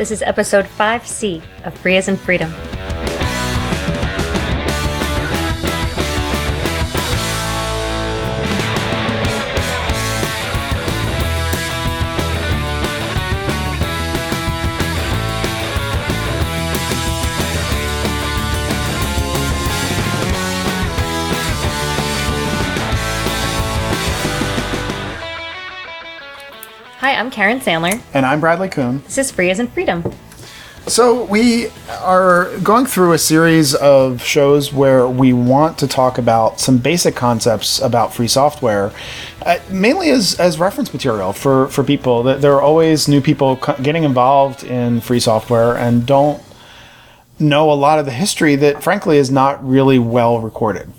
This is episode 5C of Free as in Freedom. I'm Karen Sandler. And I'm Bradley Kuhn. This is Free as in Freedom. So, we are going through a series of shows where we want to talk about some basic concepts about free software, uh, mainly as, as reference material for, for people. That There are always new people getting involved in free software and don't know a lot of the history that, frankly, is not really well recorded.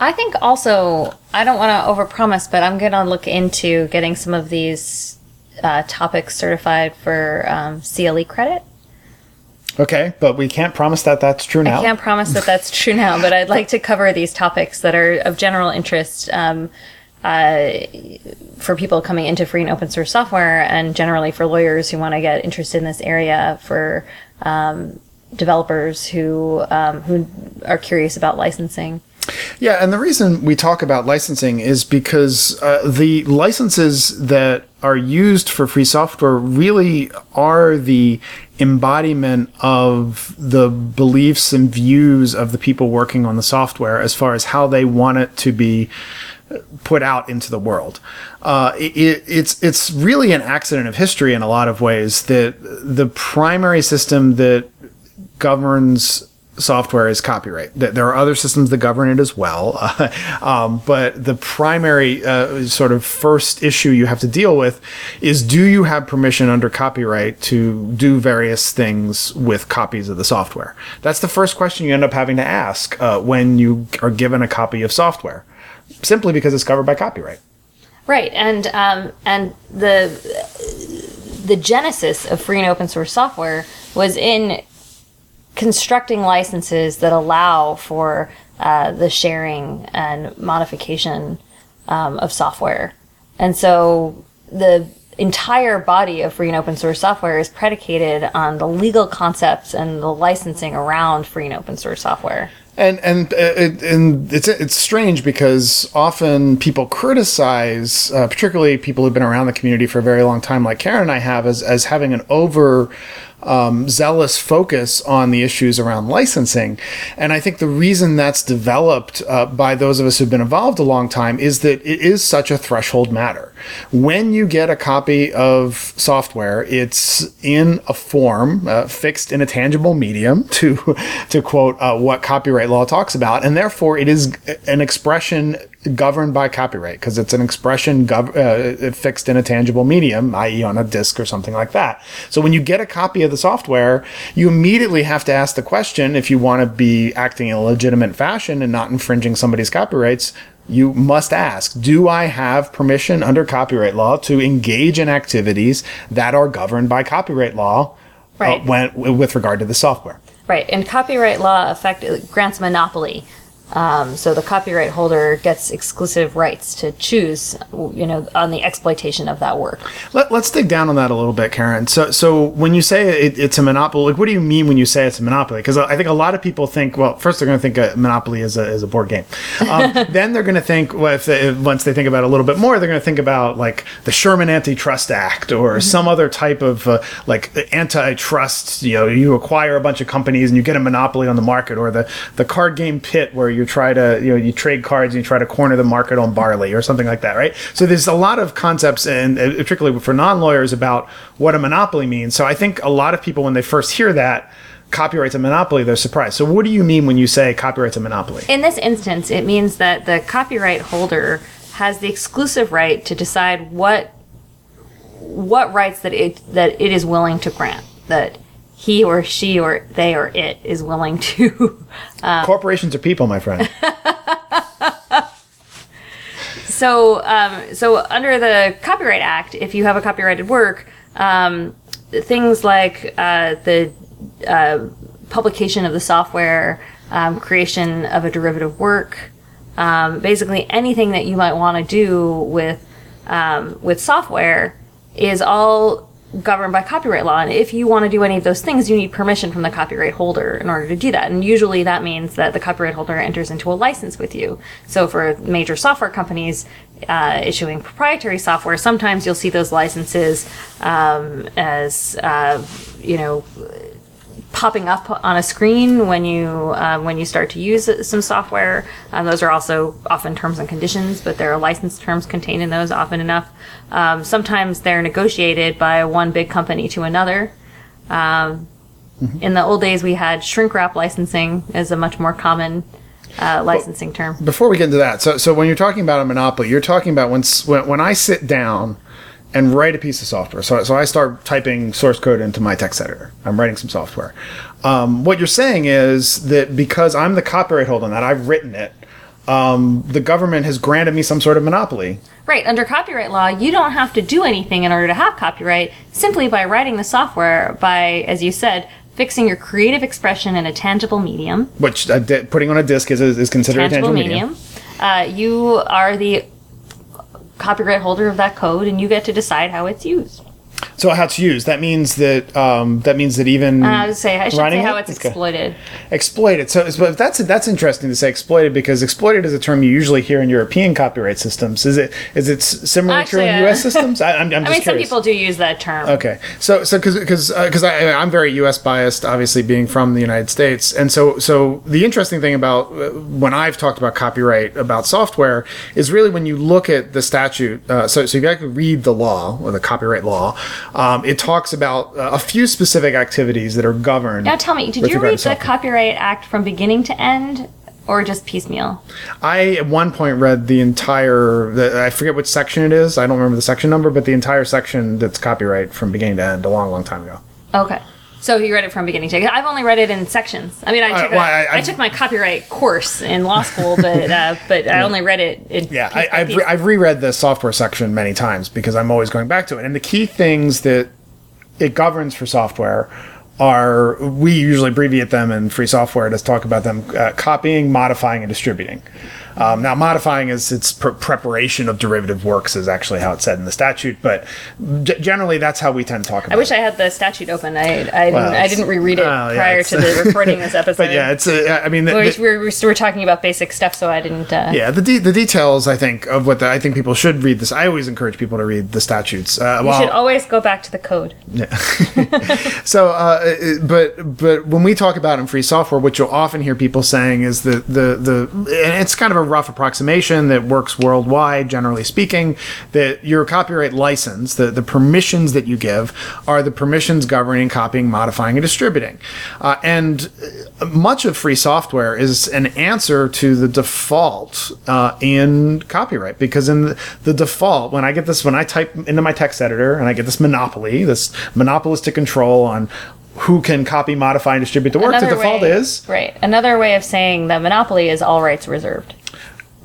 I think also, I don't want to overpromise, but I'm going to look into getting some of these uh, topics certified for um, CLE credit. Okay, but we can't promise that that's true now. I can't promise that that's true now, but I'd like to cover these topics that are of general interest um, uh, for people coming into free and open source software, and generally for lawyers who want to get interested in this area, for um, developers who um, who are curious about licensing. Yeah, and the reason we talk about licensing is because uh, the licenses that are used for free software really are the embodiment of the beliefs and views of the people working on the software as far as how they want it to be put out into the world. Uh, it, it's it's really an accident of history in a lot of ways that the primary system that governs software is copyright. There are other systems that govern it as well, uh, um, but the primary uh, sort of first issue you have to deal with is: Do you have permission under copyright to do various things with copies of the software? That's the first question you end up having to ask uh, when you are given a copy of software, simply because it's covered by copyright. Right, and um, and the the genesis of free and open source software was in constructing licenses that allow for uh, the sharing and modification um, of software. And so the entire body of free and open source software is predicated on the legal concepts and the licensing around free and open source software. And and uh, it, and it's it's strange because often people criticize, uh, particularly people who've been around the community for a very long time, like Karen and I have, as as having an over um, zealous focus on the issues around licensing. And I think the reason that's developed uh, by those of us who've been involved a long time is that it is such a threshold matter. When you get a copy of software, it's in a form uh, fixed in a tangible medium, to to quote uh, what copyright law talks about, and therefore it is an expression governed by copyright because it's an expression gov- uh, fixed in a tangible medium, i.e., on a disk or something like that. So when you get a copy of the software, you immediately have to ask the question if you want to be acting in a legitimate fashion and not infringing somebody's copyrights. You must ask, do I have permission under copyright law to engage in activities that are governed by copyright law right. uh, when, with regard to the software? Right, and copyright law effect grants monopoly um, so the copyright holder gets exclusive rights to choose, you know, on the exploitation of that work. Let, us dig down on that a little bit, Karen. So, so when you say it, it's a monopoly, like what do you mean when you say it's a monopoly? Because I think a lot of people think, well, first they're going to think a monopoly is a, is a board game. Um, then they're going to think, well, if they, once they think about it a little bit more, they're going to think about like the Sherman Antitrust Act or mm-hmm. some other type of uh, like antitrust. You know, you acquire a bunch of companies and you get a monopoly on the market, or the the card game pit where you try to you know you trade cards and you try to corner the market on barley or something like that, right? So there's a lot of concepts and uh, particularly for non-lawyers about what a monopoly means. So I think a lot of people when they first hear that copyright's a monopoly, they're surprised. So what do you mean when you say copyright's a monopoly? In this instance, it means that the copyright holder has the exclusive right to decide what what rights that it that it is willing to grant that he or she or they or it is willing to. Um, Corporations are people, my friend. so, um, so under the Copyright Act, if you have a copyrighted work, um, things like uh, the uh, publication of the software, um, creation of a derivative work, um, basically anything that you might want to do with um, with software is all governed by copyright law. And if you want to do any of those things, you need permission from the copyright holder in order to do that. And usually that means that the copyright holder enters into a license with you. So for major software companies uh, issuing proprietary software, sometimes you'll see those licenses um, as, uh, you know, popping up on a screen when you uh, when you start to use some software. Um, those are also often terms and conditions, but there are license terms contained in those often enough. Um, sometimes they're negotiated by one big company to another. Um, In the old days, we had shrink wrap licensing as a much more common uh, licensing term. Before we get into that, so so when you're talking about a monopoly, you're talking about when when, when I sit down and write a piece of software. So so I start typing source code into my text editor. I'm writing some software. Um, what you're saying is that because I'm the copyright holder on that, I've written it. Um, the government has granted me some sort of monopoly. Right, under copyright law, you don't have to do anything in order to have copyright simply by writing the software, by, as you said, fixing your creative expression in a tangible medium. which di- putting on a disk is, is considered tangible, a tangible medium. medium. Uh, you are the copyright holder of that code, and you get to decide how it's used. So how it's used that means that um, that means that even Uh, I would say I should say how it? it's Okay. exploited. exploited. So but that's that's interesting to say exploited because exploited is a term you usually hear in European copyright systems. Is it is it similar true in Actually, uh, U.S. systems? I, just I mean, some people do use that term. Okay, so so because because because I I'm very U.S. biased, obviously being from the United States, and so so the interesting thing about uh, when I've talked about copyright about software is really when you look at the statute. Uh, so so you to read the law or the copyright law. Um, it talks about uh, a few specific activities that are governed. Now, tell me, did you read the. Copyright Act from beginning to end, or just piecemeal? I at one point read the entire. The, I forget which section it is. I don't remember the section number, but the entire section that's copyright from beginning to end a long, long time ago. Okay. So you read it from beginning to end. I've only read it in sections. I mean, I took, well, a- I- I, I- took my copyright course in law school, but uh, but I only read it in Yeah, I, I've piece. re- I've reread the software section many times because I'm always going back to it. And the key things that it governs for software are we usually abbreviate them in free software to talk about them uh, copying, modifying, and distributing. Um, now, modifying is its pre- preparation of derivative works is actually how it's said in the statute, but g- generally that's how we tend to talk about. it. I wish it. I had the statute open. I I didn't, Well, I didn't reread it yeah, prior to the recording this episode. But yeah, it's uh, I mean, the, we're, we, were, we were talking about basic stuff, so I didn't. Uh, yeah, the de- the details I think of what the, I think people should read this. I always encourage people to read the statutes. Uh, You well, should always go back to the code. Yeah. so, uh, but but when we talk about in free software, what you'll often hear people saying is the the and it's kind of a rough approximation that works worldwide, generally speaking, that your copyright license, the the permissions that you give, are the permissions governing copying, modifying, and distributing, uh, and much of free software is an answer to the default uh, in copyright because in the, the default when i get this when i type into my text editor and i get this monopoly this monopolistic control on who can copy modify and distribute the work the default way, is right. Another way of saying that monopoly is all rights reserved.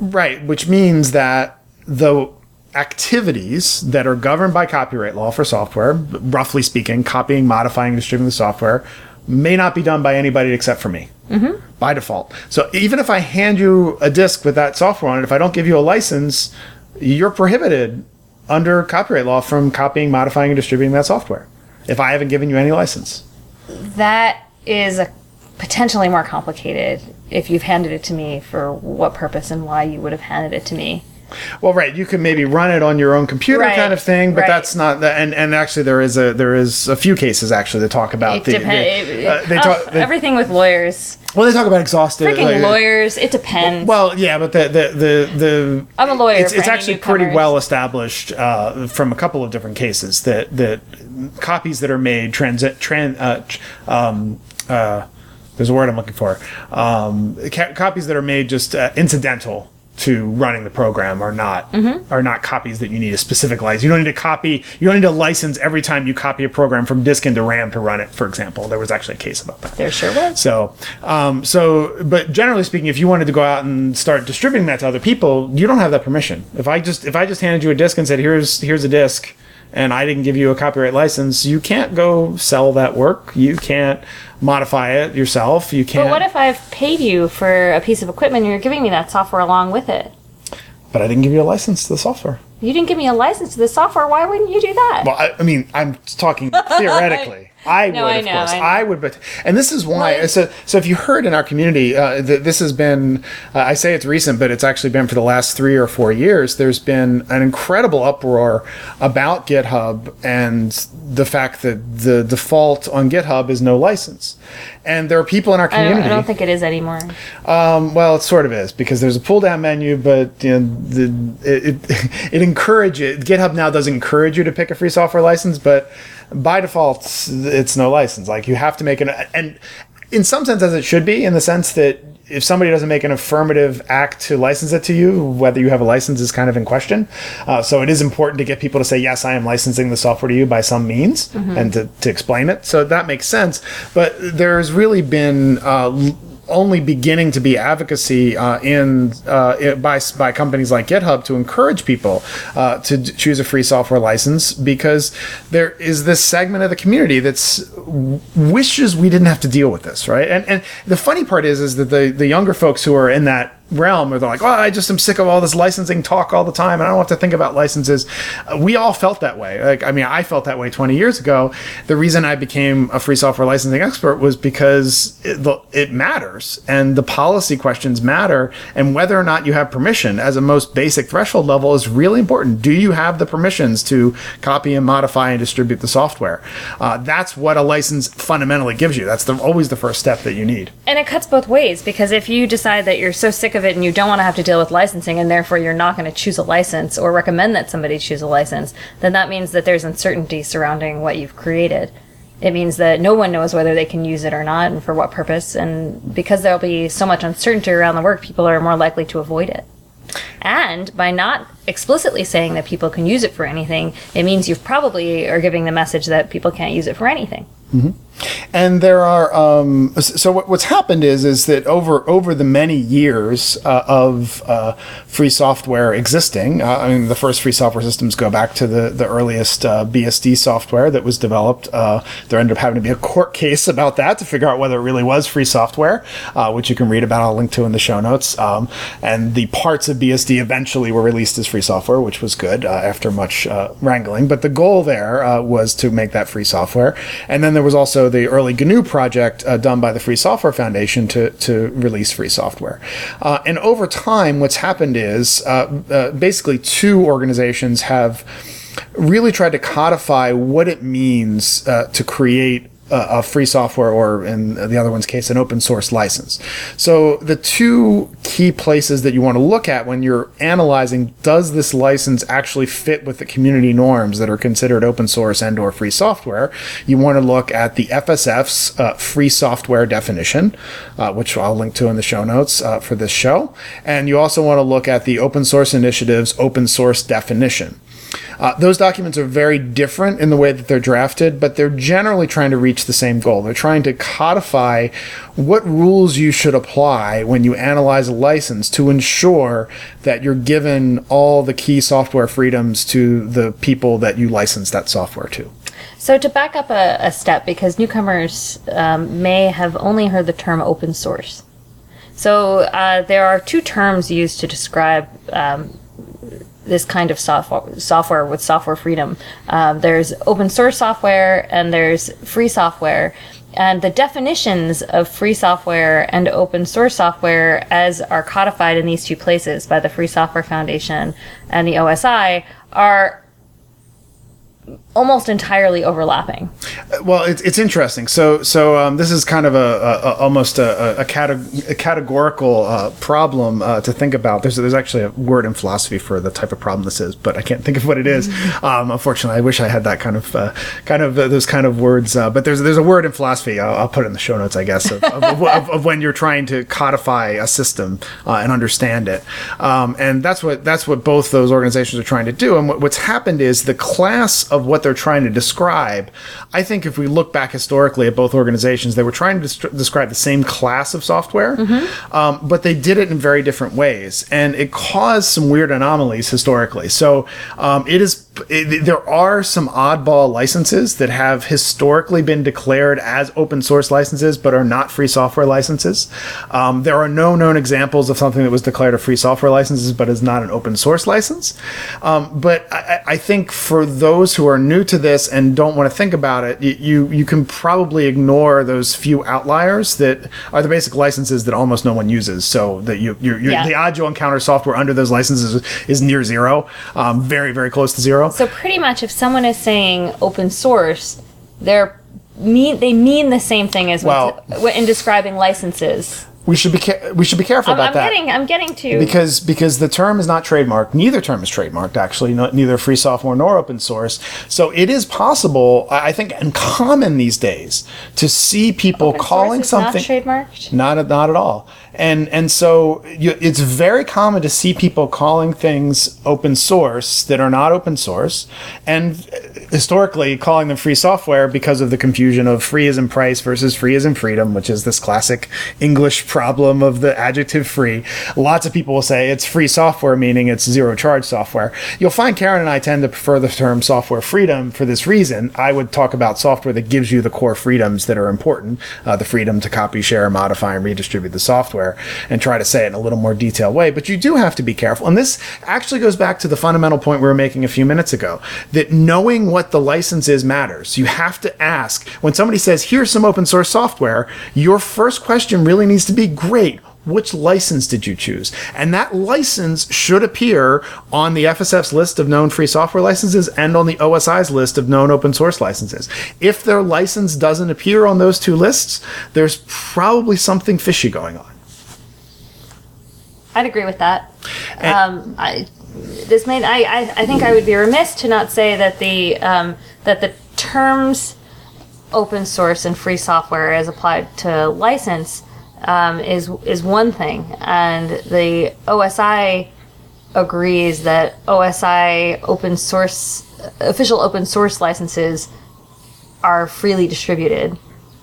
Right which means that the activities that are governed by copyright law for software roughly speaking copying modifying and distributing the software may not be done by anybody except for me mm-hmm. by default. So even if I hand you a disk with that software on it, if I don't give you a license, you're prohibited under copyright law from copying, modifying, and distributing that software if I haven't given you any license. That is a potentially more complicated. If you've handed it to me, for what purpose and why you would have handed it to me. Well, right, you could maybe run it on your own computer, Right, kind of thing, but right. that's not. The, and and actually, there is a there is a few cases actually that talk about It the. depends. the- uh, they talk. they- everything with lawyers, well, they talk about exhaustive. freaking like- lawyers. It depends. Well, yeah, but the the the, the I'm a lawyer It's, it's actually pretty well established uh, from a couple of different cases that that copies that are made transit tran uh, um, uh, there's a word I'm looking for um, ca- copies that are made just uh, incidental to running the program are not Mm-hmm. are not copies that you need a specific license. You don't need to copy. You don't need a license every time you copy a program from disk into RAM to run it. For example, there was actually a case about that. there sure was. So, um, so, but generally speaking, if you wanted to go out and start distributing that to other people, you don't have that permission. If I just if I just handed you a disc and said, "Here's here's a disc," and I didn't give you a copyright license, you can't go sell that work. You can't modify it yourself. You can't. But what if I've paid you for a piece of equipment and you're giving me that software along with it? but I didn't give you a license to the software. You didn't give me a license to the software. Why wouldn't you do that? Well, I, I mean, I'm talking theoretically. I No, would, I of know, course. I know. I, would, but and this is why. So, so if you heard in our community, uh, th- this has been. Uh, I say it's recent, but it's actually been for the last three or four years. There's been an incredible uproar about GitHub and the fact that the default on GitHub is no license, and there are people in our I don't, community. I don't think it is anymore. Um, well, it sort of is because there's a pull down menu, but you know, the, it, it, it encourages GitHub now does encourage you to pick a free software license, but by default, it's no license. Like you have to make an and in some sense, as it should be, in the sense that if somebody doesn't make an affirmative act to license it to you, whether you have a license is kind of in question. Uh, so it is important to get people to say, yes, I am licensing the software to you by some means and to, to explain it. So that makes sense. But there's really been uh, only beginning to be advocacy uh, in uh, it, by by companies like GitHub to encourage people uh, to d- choose a free software license because there is this segment of the community that's wishes we didn't have to deal with this, right? And and the funny part is is that the the younger folks who are in that realm where they're like, well, I just am sick of all this licensing talk all the time, and I don't have to think about licenses. Uh, we all felt that way. Like, I mean, I felt that way 20 years ago. The reason I became a free software licensing expert was because it, it matters, and the policy questions matter, and whether or not you have permission as a most basic threshold level is really important. Do you have the permissions to copy and modify and distribute the software? Uh, that's what a license fundamentally gives you. That's the, always the first step that you need. And it cuts both ways because if you decide that you're so sick of it and you don't want to have to deal with licensing and therefore you're not going to choose a license or recommend that somebody choose a license, then that means that there's uncertainty surrounding what you've created. It means that no one knows whether they can use it or not and for what purpose. And because there'll be so much uncertainty around the work, people are more likely to avoid it. And by not explicitly saying that people can use it for anything, it means you probably are giving the message that people can't use it for anything. Mm-hmm. And there are um, so what, what's happened is is that over over the many years uh, of uh, free software existing, uh, I mean the first free software systems go back to the the earliest uh, BSD software that was developed. Uh, there ended up having to be a court case about that to figure out whether it really was free software, uh, which you can read about. I'll link to in the show notes. Um, and the parts of BSD eventually were released as free software, which was good after much wrangling. But the goal there was to make that free software, and then there was also the early GNU project uh, done by the Free Software Foundation to, to release free software. Uh, and over time, what's happened is uh, uh, basically two organizations have really tried to codify what it means uh, to create a, free software, or in the other one's case, an open source license. So the two key places that you want to look at when you're analyzing does this license actually fit with the community norms that are considered open source and or free software, you want to look at the FSF's uh, free software definition, uh, which I'll link to in the show notes uh, for this show, and you also want to look at the Open Source Initiative's open source definition. Uh, those documents are very different in the way that they're drafted, but they're generally trying to reach the same goal. They're trying to codify what rules you should apply when you analyze a license to ensure that you're given all the key software freedoms to the people that you license that software to. So to back up a, a step, because newcomers um, may have only heard the term open source. So uh, there are two terms used to describe um, this kind of software, software with software freedom. Um, there's open source software and there's free software. And the definitions of free software and open source software, as are codified in these two places by the Free Software Foundation and the OSI, are almost entirely overlapping. Well, it's, it's interesting. So so um, this is kind of a, a, almost a, a, a categorical uh, problem uh, to think about. There's there's actually a word in philosophy for the type of problem this is, but I can't think of what it is. Um, unfortunately, I wish I had that kind of uh, kind of uh, those kind of words. Uh, but there's there's a word in philosophy. I'll, I'll put it in the show notes, I guess, of, of, of, of when you're trying to codify a system uh, and understand it. Um, and that's what that's what both those organizations are trying to do. And what, what's happened is the class of what they're trying to describe. I think if we look back historically at both organizations, they were trying to dest- describe the same class of software, um, but they did it in very different ways, and it caused some weird anomalies historically. So um, it is it, there are some oddball licenses that have historically been declared as open source licenses but are not free software licenses. Um, there are no known examples of something that was declared a free software license but is not an open source license. Um, but I, I, think for those who are new to this and don't want to think about it, you you can probably ignore those few outliers that are the basic licenses that almost no one uses. So that you you're, you're, yeah. the odds you'll encounter software under those licenses is near zero, um, very very close to zero. So pretty much, if someone is saying open source, they're mean they mean the same thing as well, in describing licenses we should be ca- we should be careful I'm, about I'm that. Getting, I'm getting to because because the term is not trademarked. Neither term is trademarked. Actually, no, neither free software nor open source. So it is possible, I think, and common these days to see people open calling something not trademarked. Not not at all. And and so you, it's very common to see people calling things open source that are not open source, and historically calling them free software because of the confusion of free as in price versus free as in freedom, which is this classic English problem of the adjective free. Lots of people will say it's free software, meaning it's zero charge software. You'll find Karen and I tend to prefer the term software freedom for this reason. I would talk about software that gives you the core freedoms that are important, uh, the freedom to copy, share, modify, and redistribute the software, and try to say it in a little more detailed way. But you do have to be careful. And this actually goes back to the fundamental point we were making a few minutes ago that knowing what the license is matters. You have to ask when somebody says, here's some open source software, your first question really needs to be great. Which license did you choose? And that license should appear on the FSF's list of known free software licenses and on the OSI's list of known open source licenses. If their license doesn't appear on those two lists, there's probably something fishy going on. I'd agree with that. Um, I, this made I, I, I think I would be remiss to not say that the um, that the terms open source and free software as applied to license um, is is one thing, and the OSI agrees that OSI open source official open source licenses are freely distributed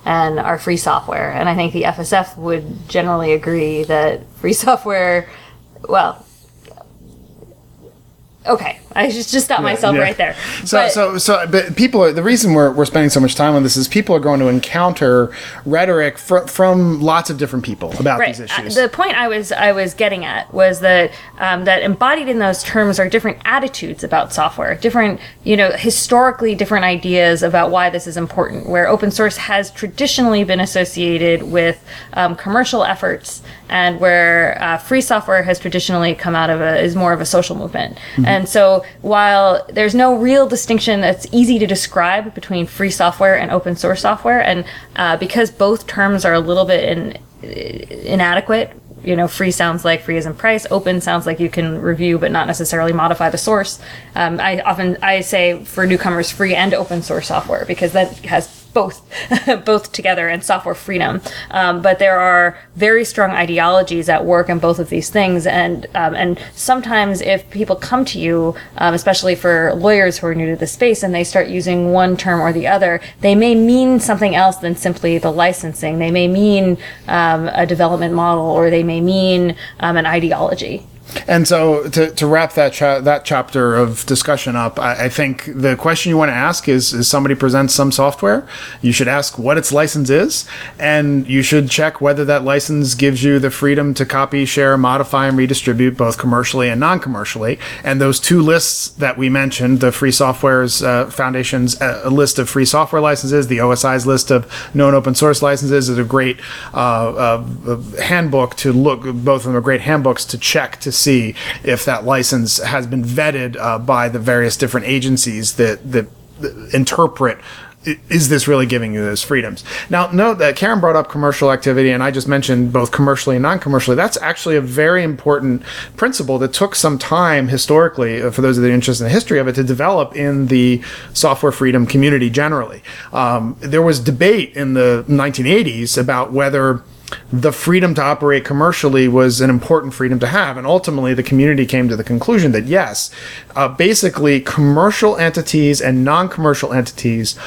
and are free software. And I think the FSF would generally agree that free software, well, okay, I just just stopped yeah, myself yeah. right there. So but, so so but people are the reason we're, we're spending so much time on this is people are going to encounter rhetoric fr- from lots of different people about right. these issues. Uh, the point I was I was getting at was that um, that embodied in those terms are different attitudes about software, different you know historically different ideas about why this is important. Where open source has traditionally been associated with um, commercial efforts, and where uh, free software has traditionally come out of a is more of a social movement. Mm-hmm. And so while there's no real distinction that's easy to describe between free software and open source software, and uh, because both terms are a little bit in, inadequate, you know, free sounds like free is in price. Open sounds like you can review but not necessarily modify the source. Um, I often I say for newcomers, free and open source software because that has both both together and software freedom. Um, but there are very strong ideologies at work in both of these things, and um, and sometimes if people come to you, um, especially for lawyers who are new to the space, and they start using one term or the other, they may mean something else than simply the licensing. They may mean um, a development model, or they may mean um, an ideology. And so, to, to wrap that cha- that chapter of discussion up, I, I, think the question you want to ask is: Is somebody presents some software? You should ask what its license is, and you should check whether that license gives you the freedom to copy, share, modify, and redistribute both commercially and non-commercially. And those two lists that we mentioned, the Free Software's uh, Foundation's uh, list of free software licenses, the OSI's list of known open source licenses, is a great uh, uh handbook to look. Both of them are great handbooks to check to see if that license has been vetted uh, by the various different agencies that that interpret is this really giving you those freedoms? Now, note that Karen brought up commercial activity, and I just mentioned both commercially and non commercially. That's actually a very important principle that took some time historically, uh, for those that are interested in the history of it, to develop in the software freedom community generally. Um, there was debate in the 1980s about whether the freedom to operate commercially was an important freedom to have. And ultimately, the community came to the conclusion that yes, uh, basically, commercial entities and non commercial entities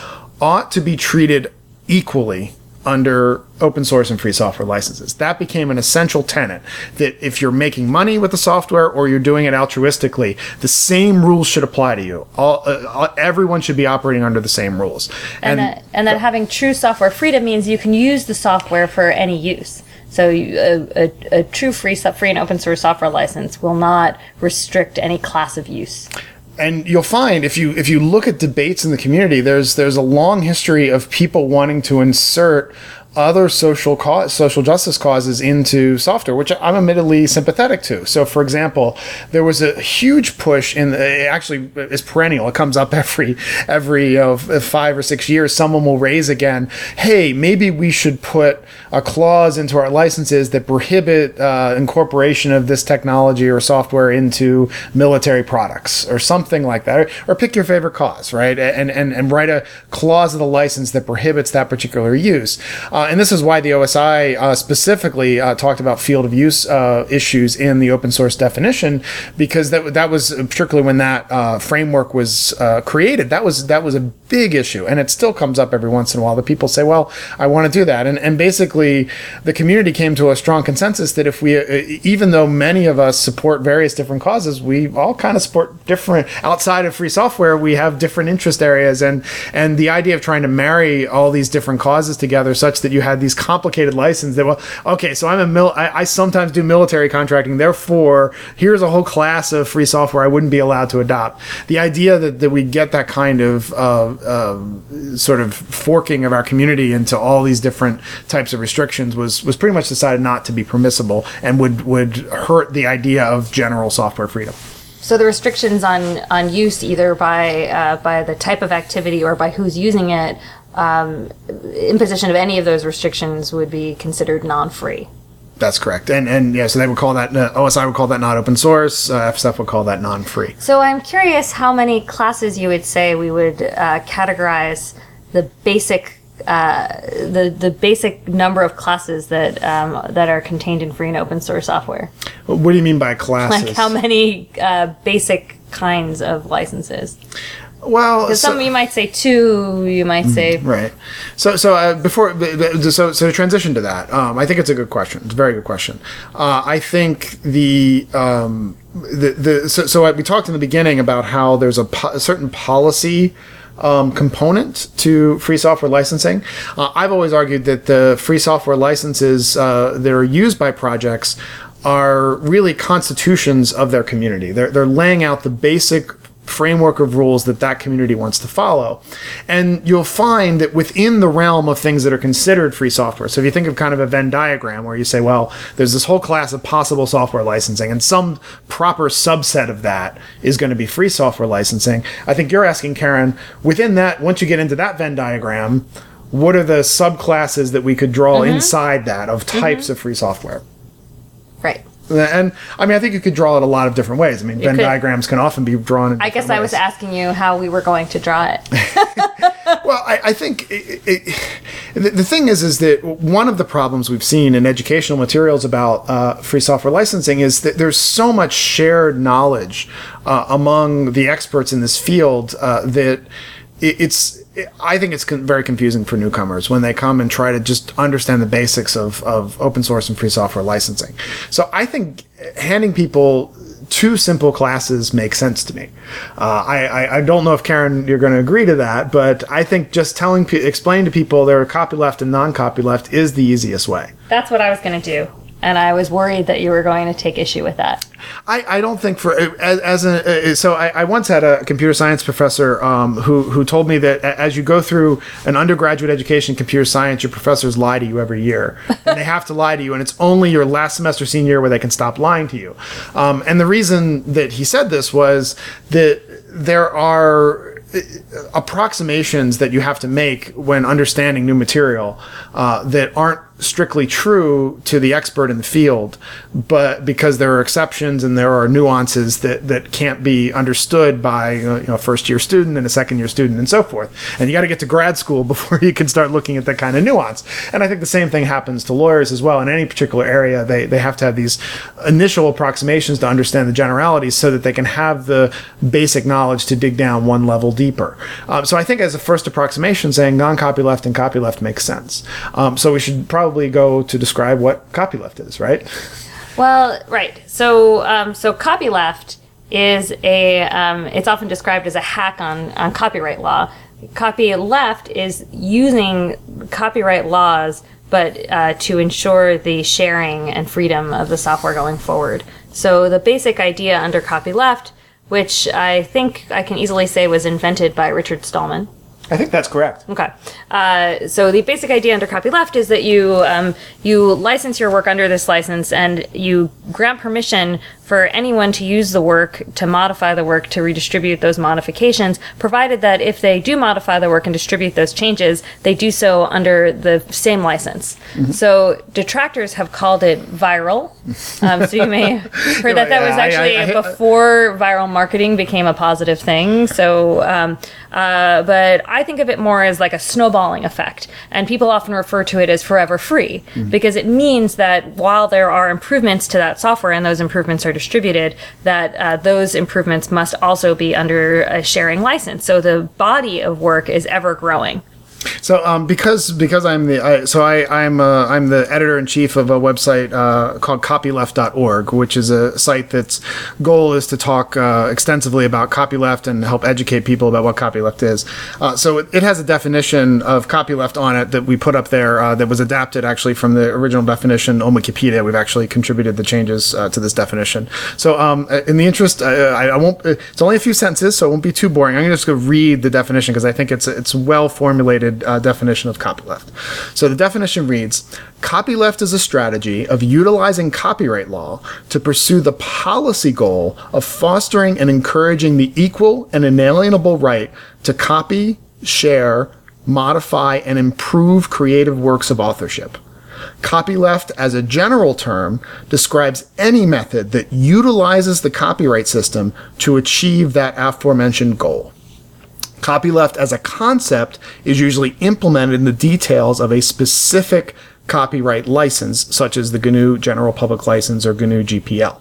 ought to be treated equally under open source and free software licenses. That became an essential tenet that if you're making money with the software or you're doing it altruistically, the same rules should apply to you. All, uh, everyone should be operating under the same rules. And, and that, and that having true software freedom means you can use the software for any use. So a, a, a, true free, free and open source software license will not restrict any class of use and you'll find if you if you look at debates in the community, there's there's a long history of people wanting to insert other social social justice causes into software, which I'm admittedly sympathetic to. So, for example, there was a huge push in the, actually is perennial. It comes up every every uh, five or six years. Someone will raise again, hey, maybe we should put a clause into our licenses that prohibit uh, incorporation of this technology or software into military products or something like that, or, or pick your favorite cause, right? And and and write a clause of the license that prohibits that particular use. Uh, uh, and this is why the OSI uh, specifically uh, talked about field of use uh, issues in the open source definition, because that that was particularly when that uh, framework was uh, created. That was that was a big issue, and it still comes up every once in a while. That people say, "Well, I want to do that," and and basically the community came to a strong consensus that if we, even though many of us support various different causes, we all kind of support different outside of free software. We have different interest areas, and and the idea of trying to marry all these different causes together such that that you had these complicated licenses that well okay so i'm a mil I, I, sometimes do military contracting therefore here's a whole class of free software i wouldn't be allowed to adopt the idea that, that we get that kind of uh, uh, sort of forking of our community into all these different types of restrictions was was pretty much decided not to be permissible and would would hurt the idea of general software freedom so the restrictions on on use either by uh, by the type of activity or by who's using it um, imposition of any of those restrictions would be considered non-free. That's correct, and and yeah, so they would call that uh, OSI would call that not open source. Uh, FSF would call that non-free. So I'm curious how many classes you would say we would uh, categorize the basic uh, the the basic number of classes that um, that are contained in free and open source software. What do you mean by classes? Like how many uh, basic kinds of licenses? Well, so, some you might say two, you might mm, say right. So, so uh, before, so so to transition to that, um, I think it's a good question. It's a very good question. Uh, I think the um, the the so, so we talked in the beginning about how there's a, po- a certain policy. Um, component to free software licensing. Uh, I've always argued that the free software licenses uh, that are used by projects are really constitutions of their community. They're, they're laying out the basic framework of rules that that community wants to follow. And you'll find that within the realm of things that are considered free software, so if you think of kind of a Venn diagram where you say, well, there's this whole class of possible software licensing, and some proper subset of that is going to be free software licensing. I think you're asking, Karen, within that, once you get into that Venn diagram, what are the subclasses that we could draw mm-hmm. inside that of types mm-hmm. of free software? And I mean, I think you could draw it a lot of different ways. I mean, Venn diagrams can often be drawn. I guess I was asking you how we were going to draw it. well, I, I think it, it, the, the, thing is, is that one of the problems we've seen in educational materials about uh, free software licensing is that there's so much shared knowledge uh, among the experts in this field uh, that it's I think it's very confusing for newcomers when they come and try to just understand the basics of, of open source and free software licensing. So I think handing people two simple classes makes sense to me. Uh, I, I, I, don't know if Karen, you're going to agree to that, but I think just telling, explaining to people there are copyleft and non-copyleft is the easiest way. That's what I was going to do and I was worried that you were going to take issue with that. I, I don't think for as, as a so I, I once had a computer science professor um, who who told me that as you go through an undergraduate education in computer science, your professors lie to you every year, and they have to lie to you, and it's only your last semester senior year where they can stop lying to you. Um, and the reason that he said this was that there are uh, approximations that you have to make when understanding new material uh, that aren't strictly true to the expert in the field, but because there are exceptions and there are nuances that, that can't be understood by you know, a first year student and a second year student and so forth. And you got to get to grad school before you can start looking at that kind of nuance. And I think the same thing happens to lawyers as well. In any particular area, they, they have to have these initial approximations to understand the generalities so that they can have the basic knowledge to dig down one level deeper. Um, so I think as a first approximation, saying non copyleft and copyleft makes sense. Um, so we should probably go to describe what copyleft is, right? Well, right. So, um, so copyleft is a. Um, it's often described as a hack on on copyright law. Copyleft is using copyright laws, but uh, to ensure the sharing and freedom of the software going forward. So the basic idea under copyleft, which I think I can easily say was invented by Richard Stallman. I think that's correct. Okay. Uh, so the basic idea under copyleft is that you um, you license your work under this license and you grant permission for anyone to use the work, to modify the work, to redistribute those modifications, provided that if they do modify the work and distribute those changes, they do so under the same license. Mm-hmm. So detractors have called it viral. Um, so you may have heard that that was actually I, I, I, before viral marketing became a positive thing. So, um, uh, but I think of it more as like a snowballing effect. And people often refer to it as forever free mm-hmm. because it means that while there are improvements to that software and those improvements are distributed, that uh, those improvements must also be under a sharing license. So the body of work is ever growing. So um, because because I'm the I, so I I'm uh, I'm the editor in chief of a website uh, called copyleft.org, which is a site that's goal is to talk uh, extensively about copyleft and help educate people about what copyleft is. Uh, so it, it, has a definition of copyleft on it that we put up there uh, that was adapted actually from the original definition on Wikipedia. We've actually contributed the changes uh, to this definition. So um, in the interest, I, I, won't. It's only a few sentences, so it won't be too boring. I'm going to just go read the definition because I think it's it's well formulated uh, definition of copyleft. So the definition reads Copyleft is a strategy of utilizing copyright law to pursue the policy goal of fostering and encouraging the equal and inalienable right to copy, share, modify, and improve creative works of authorship. Copyleft, as a general term, describes any method that utilizes the copyright system to achieve that aforementioned goal. Copyleft as a concept is usually implemented in the details of a specific copyright license, such as the GNU General Public License or GNU GPL.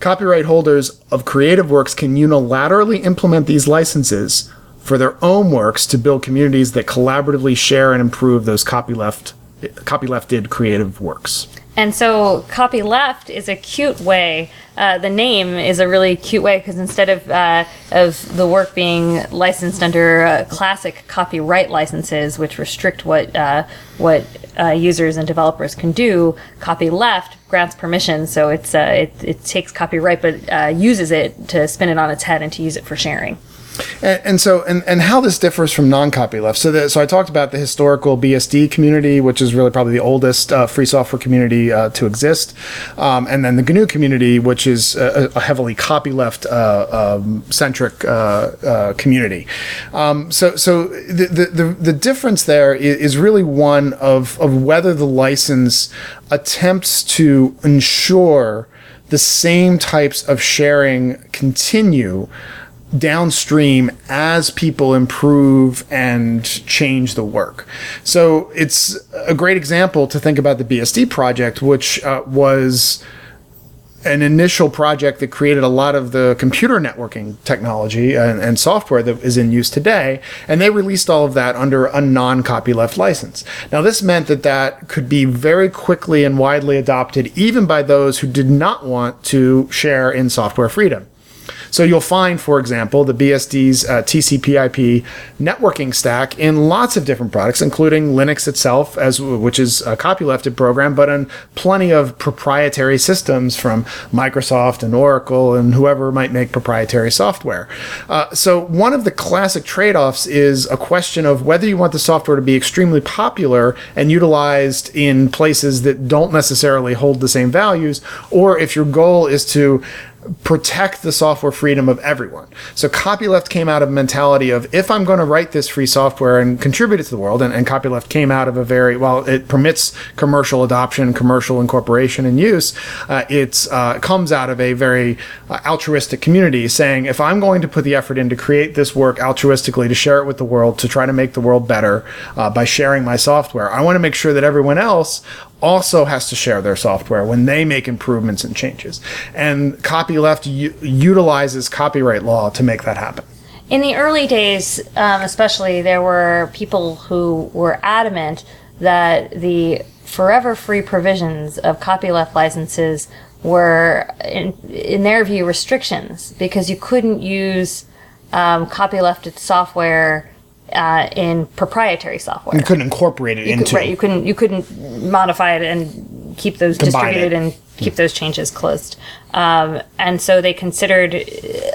Copyright holders of creative works can unilaterally implement these licenses for their own works to build communities that collaboratively share and improve those copyleft copylefted creative works. And so copyleft is a cute way. Uh, the name is a really cute way because instead of uh, of the work being licensed under uh, classic copyright licenses, which restrict what uh, what uh, users and developers can do, copyleft grants permission. So it's uh, it, it takes copyright but uses it to spin it on its head and to use it for sharing. And, and, so, and, and how this differs from non-copyleft. So, the, so I talked about the historical BSD community, which is really probably the oldest uh, free software community uh, to exist, um, and then the GNU community, which is a, a heavily copyleft uh, um, centric uh, uh, community. Um, so, so the, the, the the difference there is, is really one of of whether the license attempts to ensure the same types of sharing continue downstream as people improve and change the work. So it's a great example to think about the BSD project, which uh, was an initial project that created a lot of the computer networking technology and, and, software that is in use today. And they released all of that under a non copyleft license. Now, this meant that that could be very quickly and widely adopted, even by those who did not want to share in software freedom. So you'll find, for example, the BSD's uh, TCP/IP networking stack in lots of different products, including Linux itself, as which is a copylefted program, but in plenty of proprietary systems from Microsoft and Oracle and whoever might make proprietary software. Uh, so one of the classic trade-offs is a question of whether you want the software to be extremely popular and utilized in places that don't necessarily hold the same values, or if your goal is to protect the software freedom of everyone. So copyleft came out of a mentality of if I'm going to write this free software and contribute it to the world, and, and copyleft came out of a very well, it permits commercial adoption, commercial incorporation and use. Uh, it uh, comes out of a very uh, altruistic community saying if I'm going to put the effort in to create this work altruistically, to share it with the world, to try to make the world better uh, by sharing my software, I want to make sure that everyone else also has to share their software when they make improvements and changes. And copyleft u- utilizes copyright law to make that happen. In the early days, um, especially, there were people who were adamant that the forever free provisions of copyleft licenses were, in, in their view, restrictions because you couldn't use um, copylefted software uh, in proprietary software. You couldn't incorporate it You could- into right, you couldn't you couldn't modify it and keep those distributed it. and keep those changes closed. Um, and so they considered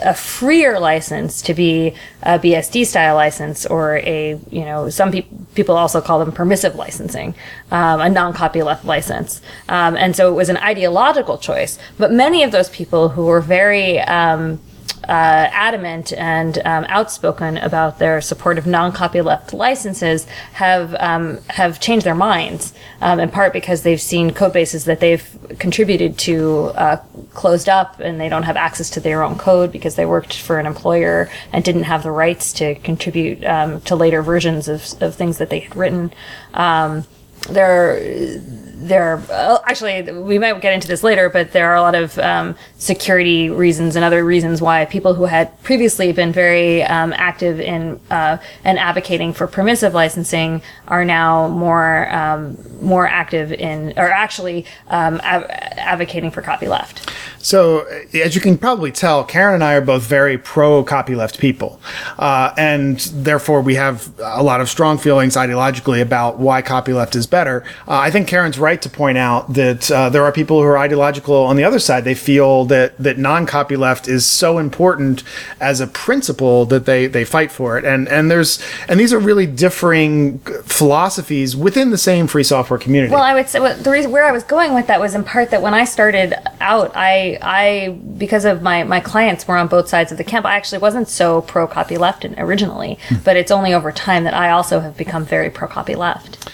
a freer license to be a BSD style license or a you know some peop people also call them permissive licensing, um, a non copyleft license. Um, and so it was an ideological choice. But many of those people who were very um, uh, adamant and um, outspoken about their support of non-copyleft licenses have um, have changed their minds um, in part because they've seen code bases that they've contributed to uh, closed up and they don't have access to their own code because they worked for an employer and didn't have the rights to contribute um, to later versions of, of things that they had written. Um, there there are actually we might get into this later but there are a lot of um, security reasons and other reasons why people who had previously been very um, active in uh, and advocating for permissive licensing are now more um, more active in or actually um, advocating for copyleft So, uh, as you can probably tell, Karen and I are both very pro copyleft people. Uh, and therefore, we have a lot of strong feelings ideologically about why copyleft is better. Uh, I think Karen's right to point out that uh, there are people who are ideological on the other side. They feel that, that non copyleft is so important as a principle that they, they fight for it. And, and there's, and these are really differing philosophies within the same free software community. Well, I would say what, the reason where I was going with that was in part that when I started out, I I because of my my clients were on both sides of the camp. I actually wasn't so pro copy left originally, but it's only over time that I also have become very pro copy left.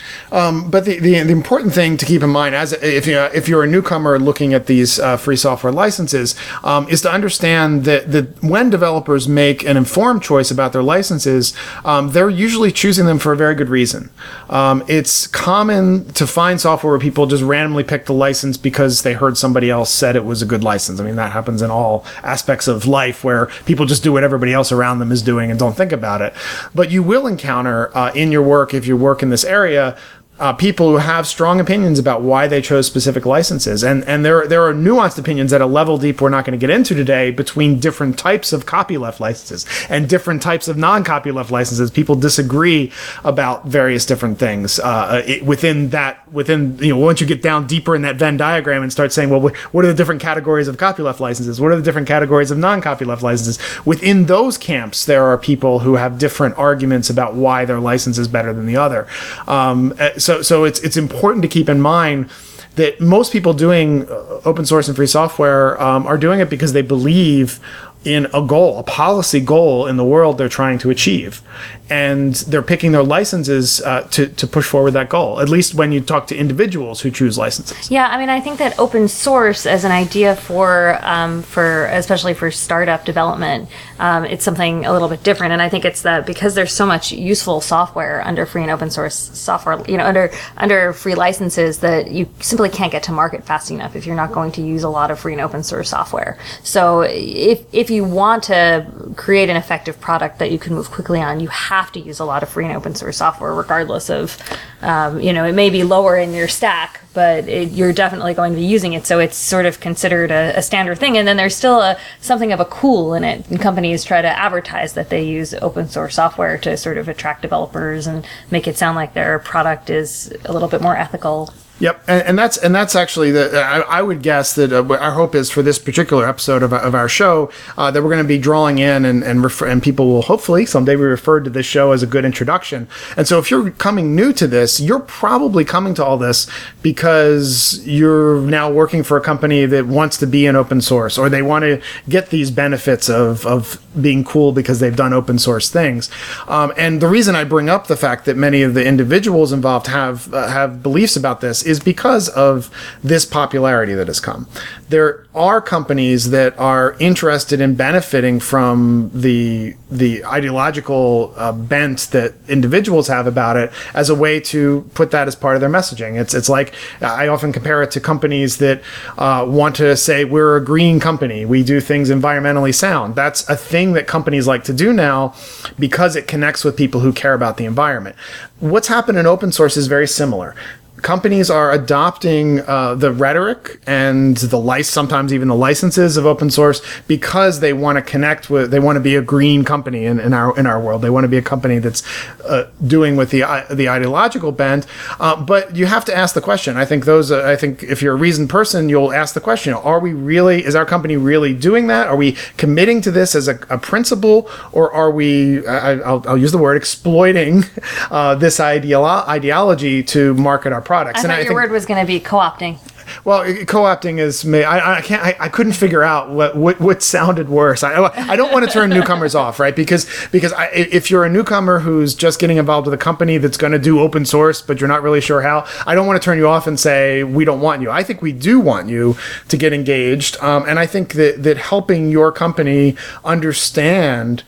But the, the, the important thing to keep in mind, as if you if you're a newcomer looking at these uh, free software licenses, um, is to understand that that when developers make an informed choice about their licenses, um, they're usually choosing them for a very good reason. Um, it's common to find software where people just randomly pick the license because they heard somebody else said it was a good license. I mean, that happens in all aspects of life where people just do what everybody else around them is doing and don't think about it. But you will encounter uh, in your work, if you work in this area, uh, people who have strong opinions about why they chose specific licenses, and and there there are nuanced opinions at a level deep we're not going to get into today between different types of copyleft licenses and different types of non-copyleft licenses. People disagree about various different things uh, it, within that within you know once you get down deeper in that Venn diagram and start saying, well, wh- what are the different categories of copyleft licenses? What are the different categories of non-copyleft licenses? Within those camps, there are people who have different arguments about why their license is better than the other. Um, uh, so so it's it's important to keep in mind that most people doing uh, open source and free software um, are doing it because they believe in a goal, a policy goal in the world they're trying to achieve. And they're picking their licenses uh, to, to push forward that goal, at least when you talk to individuals who choose licenses. Yeah, I mean, I think that open source as an idea for um, for especially for startup development, um, it's something a little bit different. And I think it's that because there's so much useful software under free and open source software, you know, under under free licenses that you simply can't get to market fast enough if you're not going to use a lot of free and open source software. So if if you want to create an effective product that you can move quickly on, you have to use a lot of free and open source software, regardless of, um, you know, it may be lower in your stack, but it, you're definitely going to be using it. So it's sort of considered a, a standard thing. And then there's still a, something of a cool in it. And companies try to advertise that they use open source software to sort of attract developers and make it sound like their product is a little bit more ethical Yep, and, and that's and that's actually the. I, I would guess that uh, our hope is for this particular episode of, of our show uh, that we're going to be drawing in and and, refer, and people will hopefully someday be referred to this show as a good introduction. And so if you're coming new to this, you're probably coming to all this because you're now working for a company that wants to be in open source or they want to get these benefits of of being cool because they've done open source things. Um, and the reason I bring up the fact that many of the individuals involved have uh, have beliefs about this is because of this popularity that has come. There are companies that are interested in benefiting from the the ideological uh, bent that individuals have about it as a way to put that as part of their messaging. It's it's like I often compare it to companies that uh, want to say we're a green company, we do things environmentally sound. That's a thing that companies like to do now because it connects with people who care about the environment. What's happened in open source is very similar companies are adopting uh, the rhetoric and the license, sometimes even the licenses of open source because they want to connect with, they want to be a green company in, in our in our world. They want to be a company that's uh, doing with the uh, the ideological bent. Uh, but you have to ask the question. I think those. I think if you're a reasoned person, you'll ask the question: Are we really? Is our company really doing that? Are we committing to this as a, a principle, or are we? I, will use the word exploiting uh, this ideolo- ideology to market our products. I and thought I your think, word was going to be co-opting. Well, co-opting is me. I, I can't. I, I, couldn't figure out what, what, what sounded worse. I, I don't want to turn newcomers off, right? Because because I, if you're a newcomer who's just getting involved with a company that's going to do open source, but you're not really sure how, I don't want to turn you off and say we don't want you. I think we do want you to get engaged, um, and I think that that helping your company understand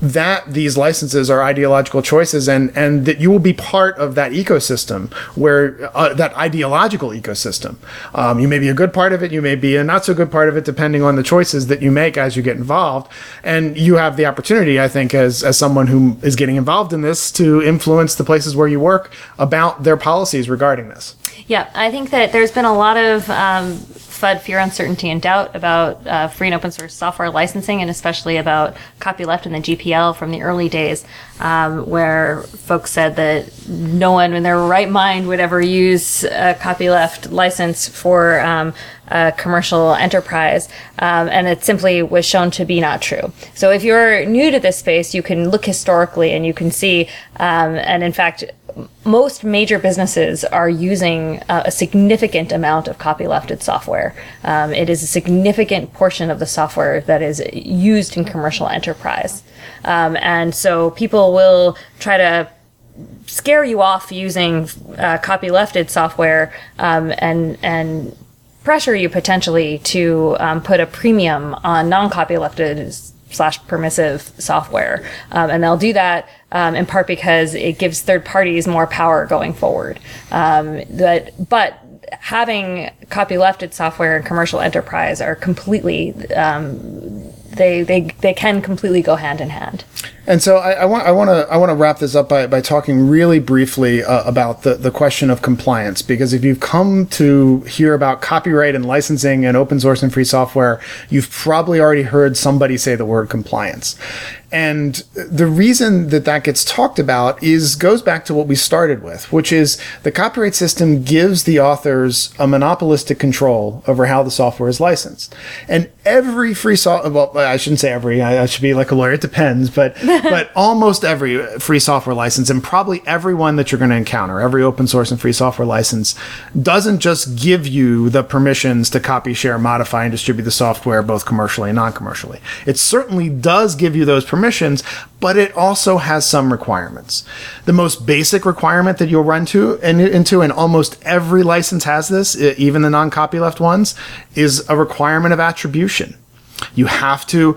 that these licenses are ideological choices and and that you will be part of that ecosystem where uh, that ideological ecosystem. Um, you may be a good part of it you may be a not so good part of it depending on the choices that you make as you get involved. And you have the opportunity i think as as someone who is getting involved in this to influence the places where you work about their policies regarding this. Yeah i think that there's been a lot of um, FUD fear, uncertainty, and doubt about uh, free and open source software licensing, and especially about copyleft and the GPL from the early days, um, where folks said that no one in their right mind would ever use a copyleft license for um, a commercial enterprise, um, and it simply was shown to be not true. So if you're new to this space, you can look historically and you can see, um, and in fact, most major businesses are using uh, a significant amount of copylefted software. Um, it is a significant portion of the software that is used in commercial enterprise. Um, and so people will try to scare you off using uh, copylefted software um, and, and pressure you potentially to um, put a premium on non-copylefted slash permissive software. Um, and they'll do that um, in part because it gives third parties more power going forward. Um, that, but having copylefted software and commercial enterprise are completely um, they, they they can completely go hand in hand. And so I, I want I want to I want to wrap this up by, by talking really briefly uh, about the, the question of compliance because if you've come to hear about copyright and licensing and open source and free software, you've probably already heard somebody say the word compliance. And the reason that that gets talked about is goes back to what we started with, which is the copyright system gives the authors a monopolistic control over how the software is licensed. And every free software, well, I shouldn't say every, I, I should be like a lawyer, it depends, but, but almost every free software license and probably every one that you're going to encounter, every open source and free software license doesn't just give you the permissions to copy, share, modify, and distribute the software both commercially and non-commercially. It certainly does give you those permissions permissions, but it also has some requirements. The most basic requirement that you'll run to and into, and almost every license has this, even the non-copyleft ones, is a requirement of attribution. You have to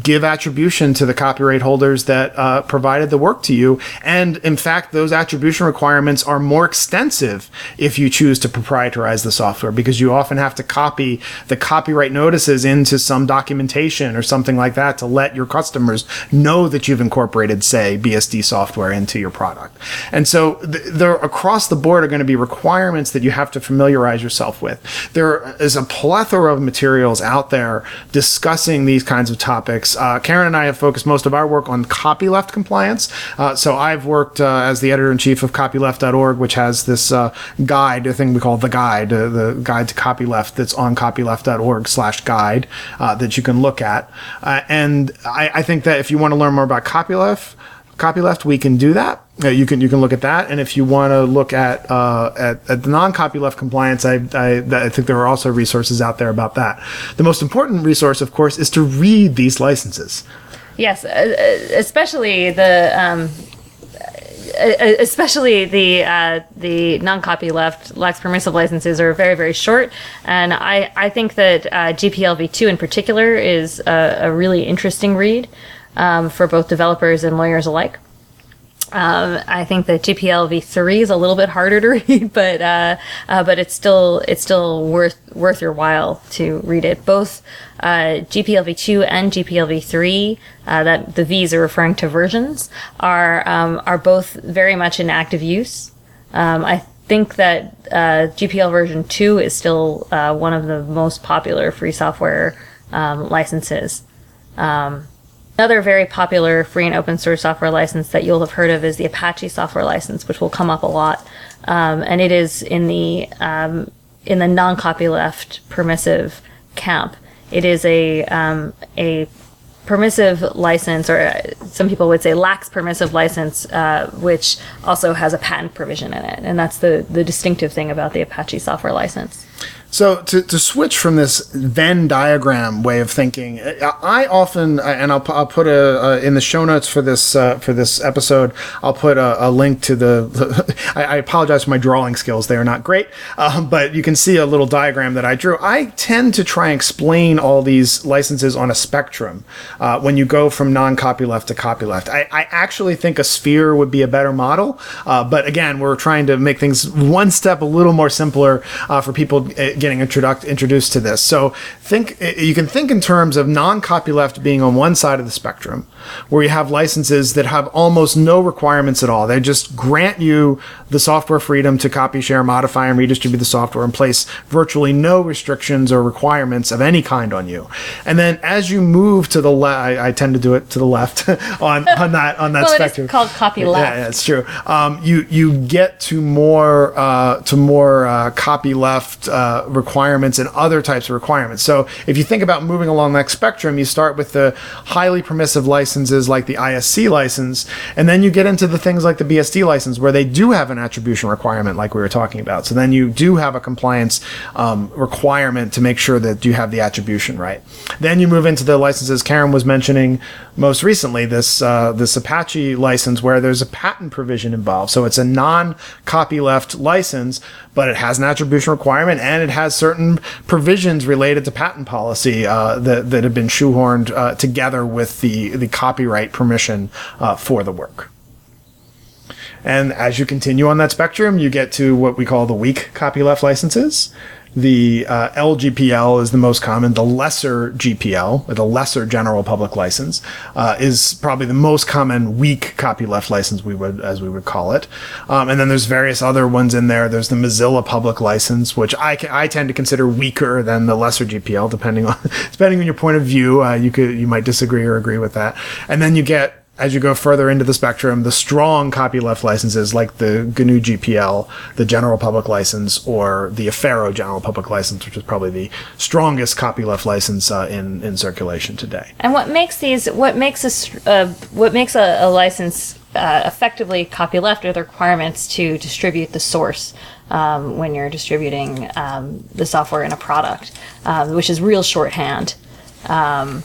give attribution to the copyright holders that uh, provided the work to you. And in fact, those attribution requirements are more extensive if you choose to proprietarize the software because you often have to copy the copyright notices into some documentation or something like that to let your customers know that you've incorporated, say, BSD software into your product. And so th- there across the board are going to be requirements that you have to familiarize yourself with. There is a plethora of materials out there discussing these kinds of topics topics. Uh, Karen and I have focused most of our work on copyleft compliance. Uh, so I've worked uh, as the editor in chief of copyleft.org, which has this uh, guide, a thing we call the guide, uh, the guide to copyleft that's on copyleft.org slash guide that you can look at. And I, I think that if you want to learn more about copyleft, copyleft, we can do that. You can you can look at that, and if you want to look at uh, at, at the non-copyleft compliance, I, I I think there are also resources out there about that. The most important resource, of course, is to read these licenses. Yes, uh, uh, especially the um, uh, especially the uh, the non-copyleft lax permissive licenses are very very short, and I I think that uh, GPLv two in particular is a, a really interesting read um, for both developers and lawyers alike. Um, I think the GPL v3 is a little bit harder to read, but uh, uh, but it's still it's still worth worth your while to read it. Both uh, GPL v2 and GPL v3, uh, that the V's are referring to versions, are um, are both very much in active use. Um, I think that uh, GPL version 2 is still uh, one of the most popular free software um, licenses. Um, Another very popular free and open source software license that you'll have heard of is the Apache software license, which will come up a lot, um, and it is in the um, in the non-copyleft permissive camp. It is a um, a permissive license, or uh, some people would say lax permissive license, uh, which also has a patent provision in it, and that's the the distinctive thing about the Apache software license. So to, to switch from this Venn diagram way of thinking, I often and I'll, I'll put a, a in the show notes for this uh, for this episode. I'll put a, a link to the. I, I, apologize for my drawing skills; they are not great, um, but you can see a little diagram that I drew. I tend to try and explain all these licenses on a spectrum uh, when you go from non-copyleft to copyleft. I, I actually think a sphere would be a better model, uh, but again, we're trying to make things one step a little more simpler uh, for people uh, getting introduced introduced to this. So think you can think in terms of non-copyleft being on one side of the spectrum, where you have licenses that have almost no requirements at all. They just grant you the software freedom to copy, share, modify, and redistribute the software and place virtually no restrictions or requirements of any kind on you. And then as you move to the left, I, I, tend to do it to the left on, on that on that well, spectrum. It's called copy left. Yeah, yeah it's true. Um, you you get to more uh, to more uh, copy left uh, requirements and other types of requirements. So if you think about moving along that spectrum, you start with the highly permissive licenses like the ISC license, and then you get into the things like the BSD license where they do have an attribution requirement, like we were talking about. So then you do have a compliance um, requirement to make sure that you have the attribution right. Then you move into the licenses Karen was mentioning most recently, this uh, this Apache license where there's a patent provision involved. So it's a non-copyleft license, but it has an attribution requirement and it has certain provisions related to patent policy uh, that, that have been shoehorned uh, together with the, the copyright permission uh, for the work. And as you continue on that spectrum, you get to what we call the weak copyleft licenses. The uh, LGPL is the most common. The lesser GPL, or the lesser general public license, uh, is probably the most common weak copyleft license we would, as we would call it. Um, and then there's various other ones in there. There's the Mozilla public license, which I, I tend to consider weaker than the lesser GPL, depending on depending on your point of view. Uh, you could you might disagree or agree with that. And then you get as you go further into the spectrum, the strong copyleft licenses like the GNU GPL, the General Public License, or the Affero General Public License, which is probably the strongest copyleft license uh, in in circulation today. And what makes these, what makes a, uh, what makes a, a license uh, effectively copyleft are the requirements to distribute the source. Um, when you're distributing um, the software in a product, um, which is real shorthand. Um,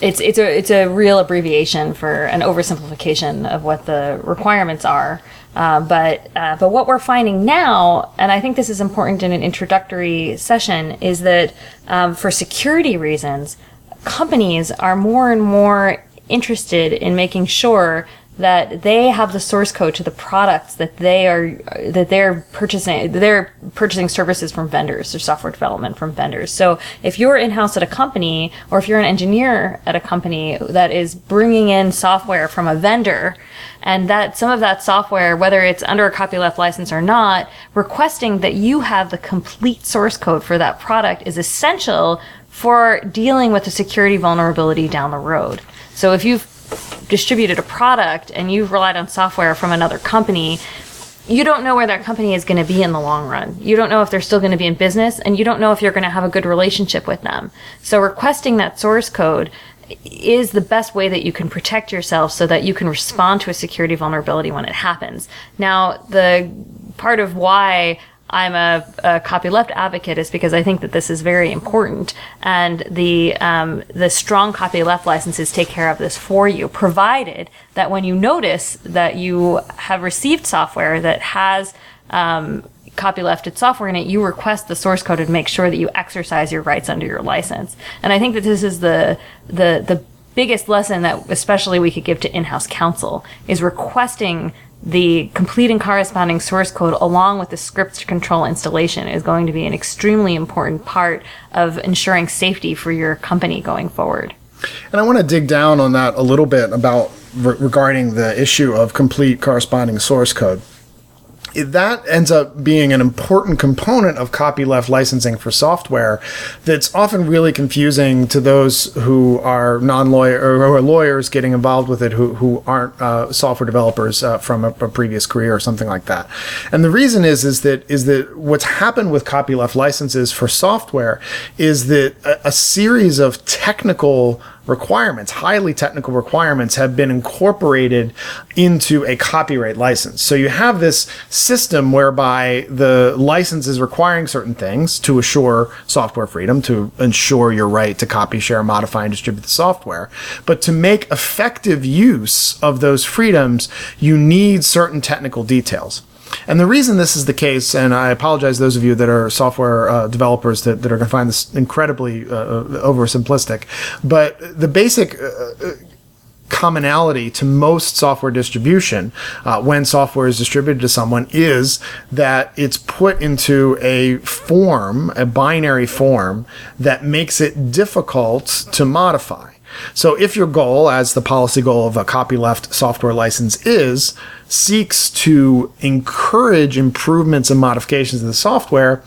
it's it's a it's a real abbreviation for an oversimplification of what the requirements are. Uh, but uh, but what we're finding now, and I think this is important in an introductory session, is that um, for security reasons, companies are more and more interested in making sure that they have the source code to the products that they are that they're purchasing they're purchasing services from vendors or software development from vendors so if you're in-house at a company or if you're an engineer at a company that is bringing in software from a vendor and that some of that software whether it's under a copyleft license or not requesting that you have the complete source code for that product is essential for dealing with a security vulnerability down the road. So if you've distributed a product and you've relied on software from another company, you don't know where that company is going to be in the long run. You don't know if they're still going to be in business and you don't know if you're going to have a good relationship with them. So requesting that source code is the best way that you can protect yourself so that you can respond to a security vulnerability when it happens. Now, the part of why I'm a, a copyleft advocate is because I think that this is very important, and the um, the strong copyleft licenses take care of this for you, provided that when you notice that you have received software that has um, copylefted software in it, you request the source code and make sure that you exercise your rights under your license. And I think that this is the the the biggest lesson that especially we could give to in-house counsel is requesting the complete and corresponding source code along with the script control installation is going to be an extremely important part of ensuring safety for your company going forward. And I want to dig down on that a little bit about re- regarding the issue of complete corresponding source code that ends up being an important component of copyleft licensing for software that's often really confusing to those who are non-lawyer or are lawyers getting involved with it who, who aren't uh, software developers uh, from a, a, previous career or something like that. And the reason is is that is that what's happened with copyleft licenses for software is that a, a series of technical requirements, highly technical requirements, have been incorporated into a copyright license. So you have this system whereby the license is requiring certain things to assure software freedom, to ensure your right to copy, share, modify, and distribute the software. But to make effective use of those freedoms, you need certain technical details. And the reason this is the case, and I apologize to those of you that are software uh, developers that, that are going to find this incredibly uh, uh, oversimplistic, but the basic uh, uh, commonality to most software distribution uh, when software is distributed to someone is that it's put into a form, a binary form that makes it difficult to modify. So if your goal, as the policy goal of a copyleft software license is, seeks to encourage improvements and modifications in the software,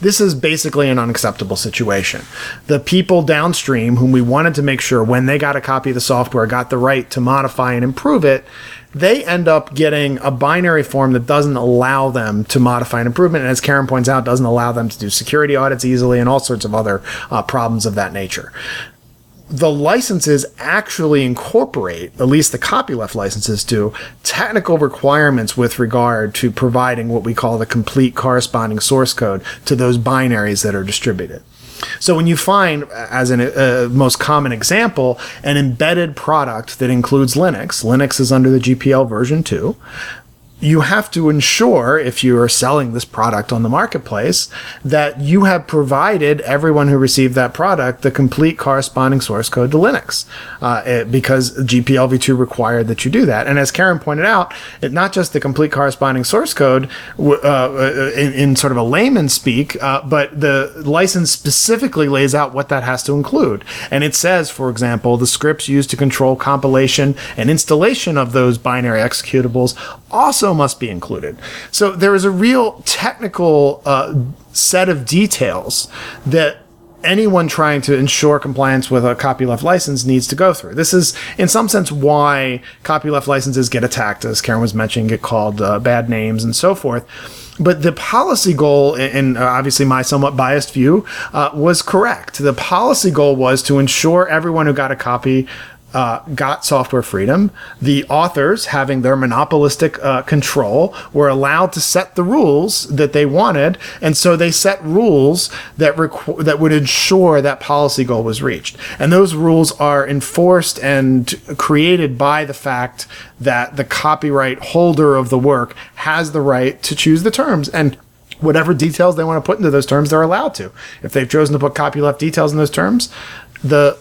this is basically an unacceptable situation. The people downstream whom we wanted to make sure when they got a copy of the software got the right to modify and improve it, they end up getting a binary form that doesn't allow them to modify an improvement. And as Karen points out, doesn't allow them to do security audits easily and all sorts of other uh, problems of that nature the licenses actually incorporate, at least the copyleft licenses do, technical requirements with regard to providing what we call the complete corresponding source code to those binaries that are distributed. So when you find, as a uh, most common example, an embedded product that includes Linux, Linux is under the GPL version 2, you have to ensure if you are selling this product on the marketplace that you have provided everyone who received that product the complete corresponding source code to Linux uh, it, because GPLv2 required that you do that. And as Karen pointed out, it, not just the complete corresponding source code uh, uh, in, in, sort of a layman speak, uh, but the license specifically lays out what that has to include. And it says, for example, the scripts used to control compilation and installation of those binary executables also must be included. So there is a real technical uh, set of details that anyone trying to ensure compliance with a copyleft license needs to go through. This is, in some sense, why copyleft licenses get attacked, as Karen was mentioning, get called uh, bad names and so forth. But the policy goal, and uh, obviously my somewhat biased view, uh, was correct. The policy goal was to ensure everyone who got a copy uh, got software freedom. The authors, having their monopolistic uh, control, were allowed to set the rules that they wanted, and so they set rules that requ- that would ensure that policy goal was reached. And those rules are enforced and created by the fact that the copyright holder of the work has the right to choose the terms and whatever details they want to put into those terms, they're allowed to. If they've chosen to put copyleft details in those terms, the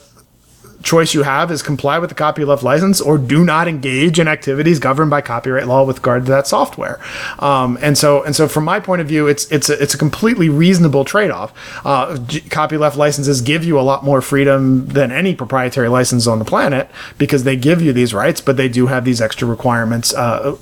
choice you have is comply with the copyleft license or do not engage in activities governed by copyright law with regard to that software. Um, and so, and so, from my point of view, it's it's a, it's a completely reasonable trade-off. Uh, copyleft licenses give you a lot more freedom than any proprietary license on the planet because they give you these rights, but they do have these extra requirements uh,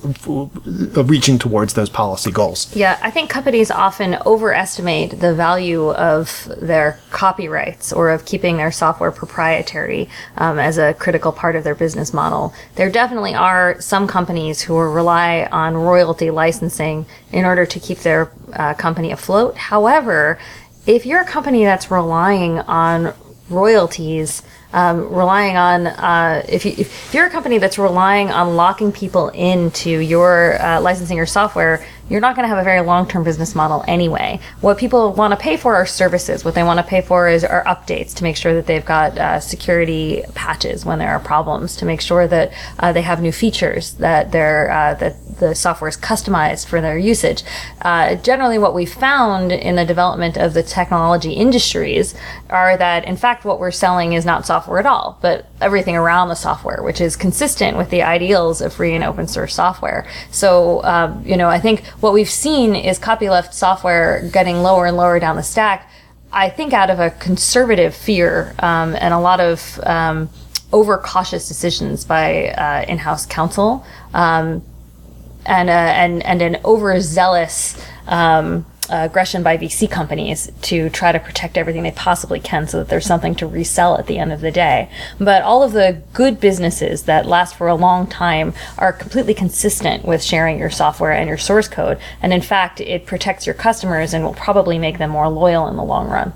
reaching towards those policy goals. Yeah, I think companies often overestimate the value of their copyrights or of keeping their software proprietary um, as a critical part of their business model. There definitely are some companies who rely on royalty licensing in order to keep their uh, company afloat. However, if you're a company that's relying on royalties, um, relying on uh, if, you, if you're a company that's relying on locking people into your uh, licensing or software you're not going to have a very long-term business model anyway. What people want to pay for are services. What they want to pay for is are updates to make sure that they've got uh, security patches when there are problems, to make sure that uh, they have new features, that they're uh, that the software is customized for their usage. Uh, generally, what we found in the development of the technology industries are that, in fact, what we're selling is not software at all, but everything around the software, which is consistent with the ideals of free and open source software. So, um, you know, I think what we've seen is copyleft software getting lower and lower down the stack. I think out of a conservative fear um, and a lot of um, overcautious decisions by uh, in-house counsel um, and uh, and and an overzealous um, aggression by VC companies to try to protect everything they possibly can so that there's something to resell at the end of the day. But all of the good businesses that last for a long time are completely consistent with sharing your software and your source code. And in fact, it protects your customers and will probably make them more loyal in the long run.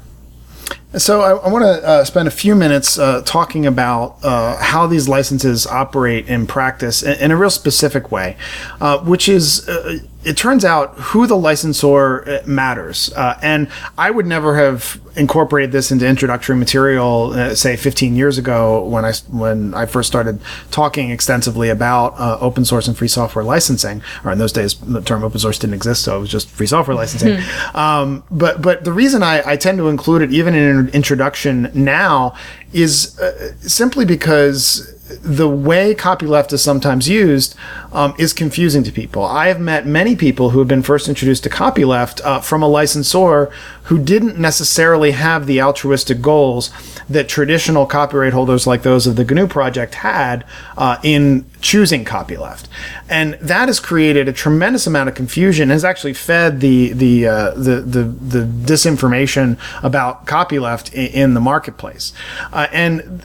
So I, I want to uh, spend a few minutes uh, talking about uh, how these licenses operate in practice in, in a real specific way, uh, which is uh, it turns out who the licensor uh, matters. Uh, and I would never have incorporated this into introductory material, uh, say 15 years ago when I when I first started talking extensively about uh, open source and free software licensing. Or in those days, the term open source didn't exist, so it was just free software licensing. Hmm. um, but but the reason I, I, tend to include it even in an introduction now is uh, simply because the way copyleft is sometimes used um, is confusing to people. I have met many people who have been first introduced to copyleft uh, from a licensor who didn't necessarily have the altruistic goals that traditional copyright holders like those of the GNU project had uh, in choosing copyleft, and that has created a tremendous amount of confusion. Has actually fed the the uh, the, the, the disinformation about copyleft in, in the marketplace, uh, and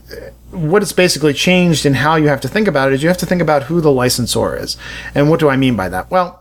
what it's basically changed in how you have to think about it is you have to think about who the licensor is. And what do I mean by that? Well,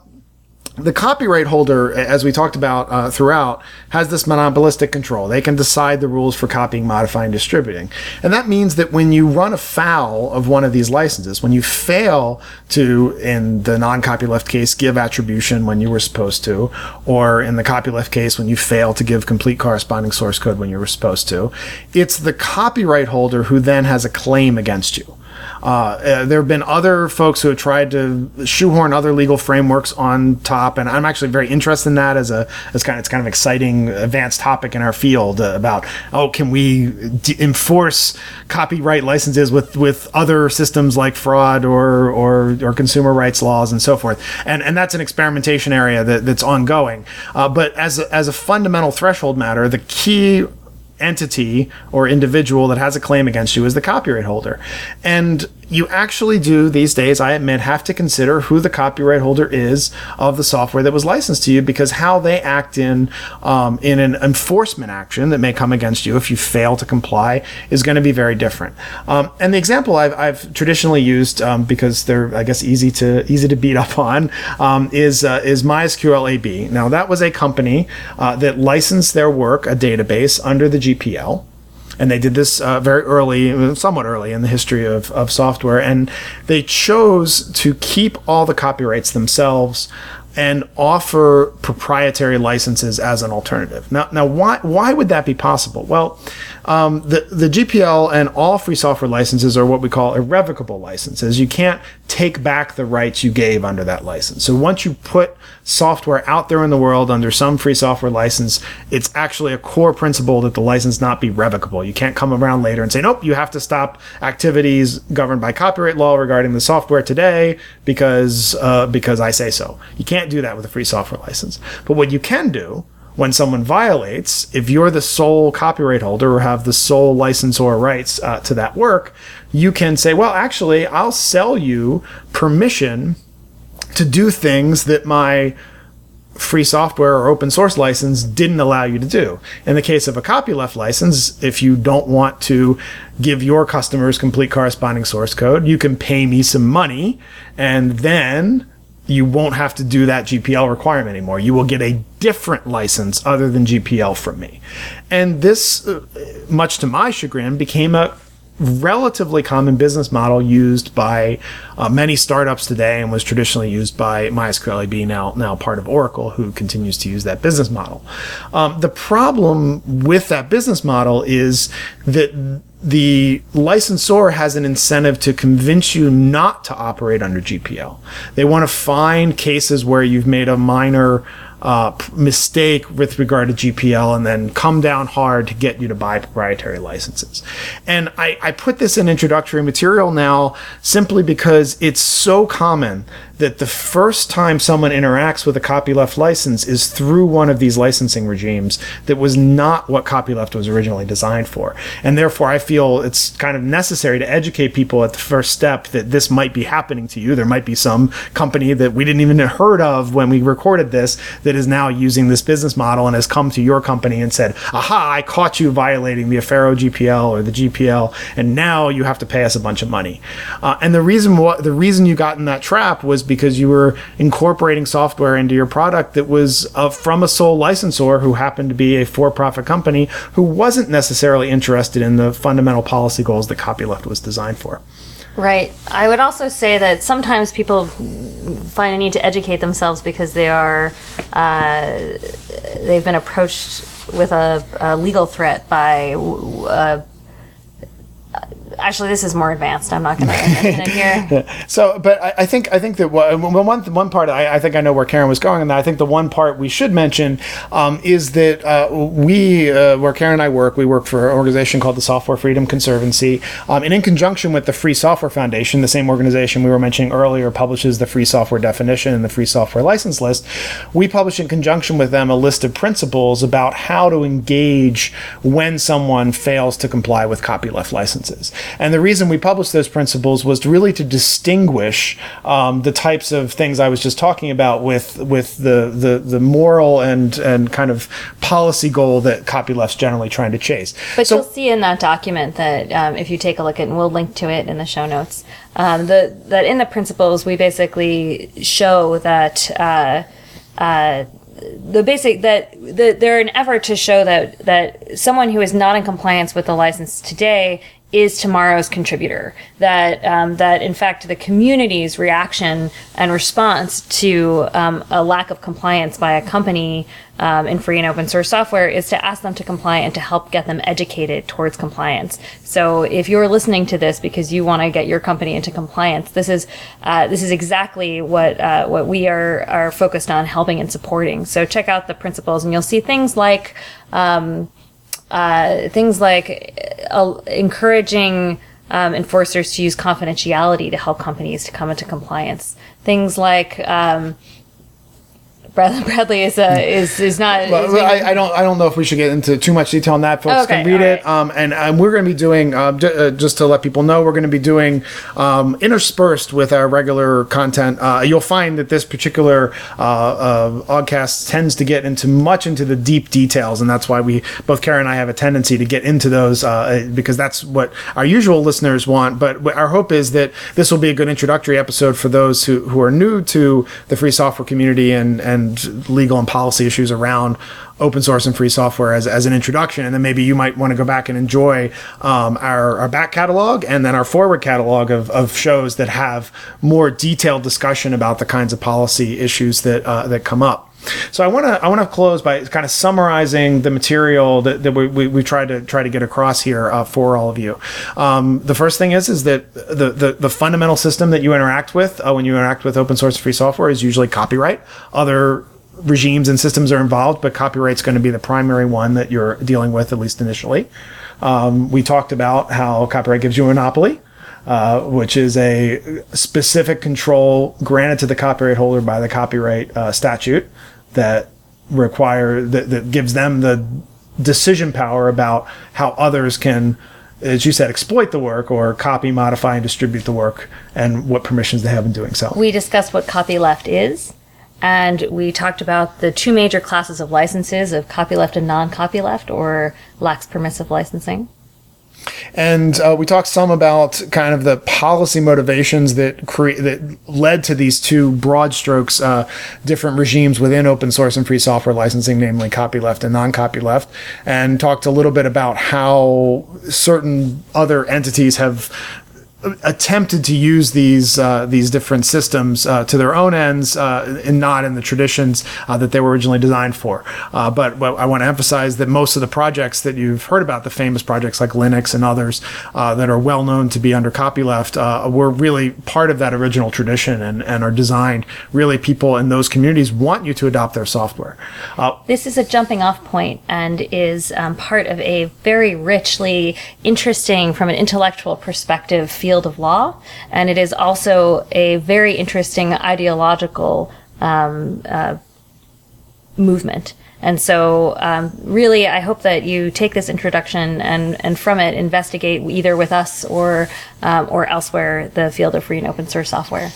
the copyright holder, as we talked about uh, throughout, has this monopolistic control. They can decide the rules for copying, modifying, distributing. And that means that when you run afoul of one of these licenses, when you fail to, in the non copyleft case, give attribution when you were supposed to, or in the copyleft case, when you fail to give complete corresponding source code when you were supposed to, it's the copyright holder who then has a claim against you. Uh, uh, there have been other folks who have tried to shoehorn other legal frameworks on top, and I'm actually very interested in that as a as kind of it's kind of exciting advanced topic in our field uh, about oh can we d- enforce copyright licenses with with other systems like fraud or or or consumer rights laws and so forth, and and that's an experimentation area that, that's ongoing. Uh, but as a, as a fundamental threshold matter, the key entity or individual that has a claim against you is the copyright holder. And you actually do these days, I admit, have to consider who the copyright holder is of the software that was licensed to you because how they act in um, in an enforcement action that may come against you if you fail to comply is going to be very different. Um, and the example I've, I've traditionally used um, because they're I guess easy to easy to beat up on um, is uh, is MySQL AB. Now that was a company uh, that licensed their work, a database, under the GPL and they did this uh, very early, somewhat early in the history of, of software, and they chose to keep all the copyrights themselves and offer proprietary licenses as an alternative. Now, now why why would that be possible? Well, um, the the GPL and all free software licenses are what we call irrevocable licenses. You can't take back the rights you gave under that license. So once you put software out there in the world under some free software license, it's actually a core principle that the license not be revocable. You can't come around later and say, nope, you have to stop activities governed by copyright law regarding the software today because uh, because I say so. You can't do that with a free software license. But what you can do when someone violates, if you're the sole copyright holder or have the sole license or rights uh, to that work, you can say, well, actually, I'll sell you permission to do things that my free software or open source license didn't allow you to do. In the case of a copyleft license, if you don't want to give your customers complete corresponding source code, you can pay me some money and then you won't have to do that GPL requirement anymore. You will get a different license other than GPL from me. And this, uh, much to my chagrin, became a relatively common business model used by uh, many startups today and was traditionally used by MySQL AB, now, now part of Oracle, who continues to use that business model. Um, the problem with that business model is that the licensor has an incentive to convince you not to operate under GPL. They want to find cases where you've made a minor uh, mistake with regard to GPL and then come down hard to get you to buy proprietary licenses. And I, I put this in introductory material now simply because it's so common that the first time someone interacts with a copyleft license is through one of these licensing regimes that was not what copyleft was originally designed for. And therefore, I feel it's kind of necessary to educate people at the first step that this might be happening to you. There might be some company that we didn't even heard of when we recorded this that is now using this business model and has come to your company and said, aha, I caught you violating the Affero GPL or the GPL, and now you have to pay us a bunch of money. Uh, and the reason what the reason you got in that trap was because you were incorporating software into your product that was uh, from a sole licensor who happened to be a for-profit company who wasn't necessarily interested in the fundamental policy goals that copyleft was designed for. Right. I would also say that sometimes people find a need to educate themselves because they are uh, they've been approached with a, a legal threat by uh, actually this is more advanced. I'm not going to mention it here. So but I, I, think i think that one, one part I, I, think i know where karen was going and i think the one part we should mention um, is that uh, we uh, where karen and i work we work for an organization called the software freedom conservancy. Um, and in conjunction with the free software foundation the same organization we were mentioning earlier publishes the free software definition and the free software license list. We publish in conjunction with them a list of principles about how to engage when someone fails to comply with copyleft licenses and the reason we published those principles was really to distinguish um, the types of things I was just talking about with with the, the, the moral and, and kind of policy goal that copyleft's generally trying to chase. But so, you'll see in that document that um, if you take a look at, and we'll link to it in the show notes, um, the, that in the principles we basically show that uh, uh, the basic that the, they're an effort to show that that someone who is not in compliance with the license today is tomorrow's contributor. That um, that in fact the community's reaction and response to um, a lack of compliance by a company um, in free and open source software is to ask them to comply and to help get them educated towards compliance. So if you're listening to this because you want to get your company into compliance, this is uh, this is exactly what uh, what we are are focused on helping and supporting. So check out the principles, and you'll see things like. Um, uh, things like uh, encouraging um, enforcers to use confidentiality to help companies to come into compliance. Things like um, Bradley is uh, is is not. Well, is I, I, don't I don't know if we should get into too much detail on that. Folks okay, can read it. Right. Um, and um, we're going to be doing uh, j- uh, just to let people know we're going to be doing um, interspersed with our regular content. Uh, you'll find that this particular uh, uh, tends to get into much into the deep details, and that's why we both Karen and I have a tendency to get into those because that's what our usual listeners want. But our hope is that this will be a good introductory episode for those who, who are new to the free software community and and legal and policy issues around open source and free software as, as an introduction. And then maybe you might want to go back and enjoy um, our, our back catalog and then our forward catalog of, of shows that have more detailed discussion about the kinds of policy issues that, uh, that come up. So I want to I want to close by kind of summarizing the material that, that we, we, we tried to try to get across here uh, for all of you. Um, the first thing is is that the, the, the fundamental system that you interact with uh, when you interact with open source free software is usually copyright. Other regimes and systems are involved, but copyright's going to be the primary one that you're dealing with at least initially. Um, we talked about how copyright gives you a monopoly. Uh, which is a specific control granted to the copyright holder by the copyright uh, statute that require that, that gives them the decision power about how others can as you said exploit the work or copy modify and distribute the work and what permissions they have in doing so We discussed what copyleft is, and we talked about the two major classes of licenses of copyleft and non-copyleft, or lax permissive licensing. And uh, we talked some about kind of the policy motivations that cre- that led to these two broad strokes, uh, different regimes within open source and free software licensing, namely copyleft and non-copyleft, and talked a little bit about how certain other entities have attempted to use these uh, these different systems uh, to their own ends uh, and not in the traditions uh, that they were originally designed for. Uh, but, I want to emphasize that most of the projects that you've heard about, the famous projects like Linux and others that are well known to be under copyleft, were really part of that original tradition and, and are designed. Really, people in those communities want you to adopt their software. This is a jumping off point and is um, part of a very richly interesting, from an intellectual perspective, field of law. And it is also a very interesting ideological um, uh, movement. And so, um, really, I hope that you take this introduction and, and from it investigate either with us or um, or elsewhere the field of free and open source software.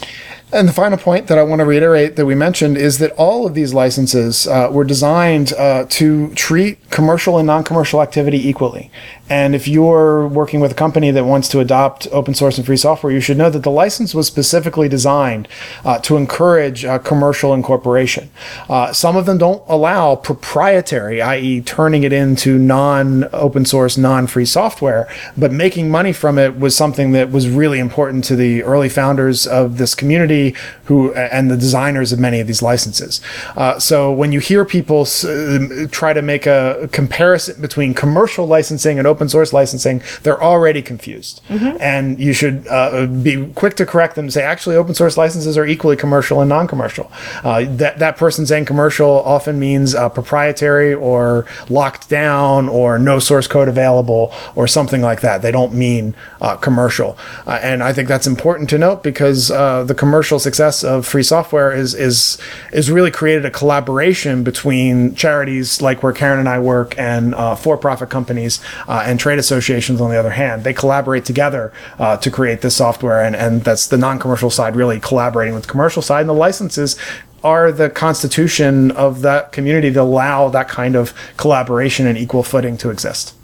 And the final point that I want to reiterate that we mentioned is that all of these licenses uh, were designed uh, to treat commercial and non commercial activity equally. And if you're working with a company that wants to adopt open source and free software, you should know that the license was specifically designed uh, to encourage uh, commercial incorporation. Uh, some of them don't allow proprietary, i.e., turning it into non open source, non free software, but making money from it was something that was really important to the early founders of this community who and the designers of many of these licenses. Uh, so when you hear people uh, try to make a comparison between commercial licensing and open source licensing, they're already confused. And you should uh, be quick to correct them and say, actually, open source licenses are equally commercial and non commercial. Uh, that, that person saying commercial often means uh, proprietary or locked down or no source code available or something like that. They don't mean uh, commercial. Uh, and I think that's important to note because uh, the commercial success of free software is, is, is really created a collaboration between charities like where Karen and I work and uh, for profit companies uh, and trade associations on the other hand. They collaborate together uh, to create this software, and, and that's the non commercial side really collaborating with the commercial side. And the licenses are the constitution of that community to allow that kind of collaboration and equal footing to exist.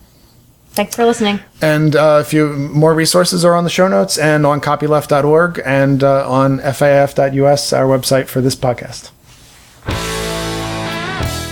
Thanks for listening. And uh, if you more resources are on the show notes and on copyleft.org and uh, on faif.us, our website for this podcast.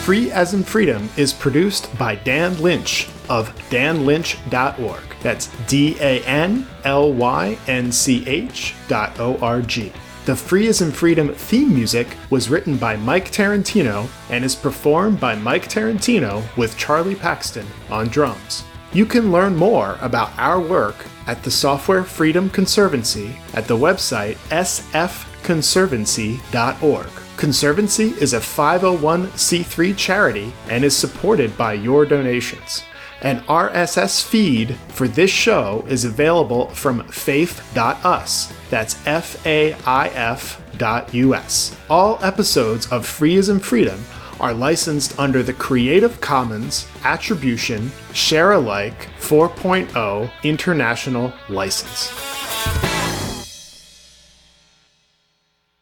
Free as in Freedom is produced by Dan Lynch of danlynch.org. That's D A N L Y N C H dot O R G. The Free as in Freedom theme music was written by Mike Tarantino and is performed by Mike Tarantino with Charlie Paxton on drums. You can learn more about our work at the Software Freedom Conservancy at the website sfconservancy.org. Conservancy is a 501c3 charity and is supported by your donations. An RSS feed for this show is available from faif.us. That's F A I F dot US. All episodes of Free Freedom are licensed under the Creative Commons Attribution Share Alike 4.0 International License.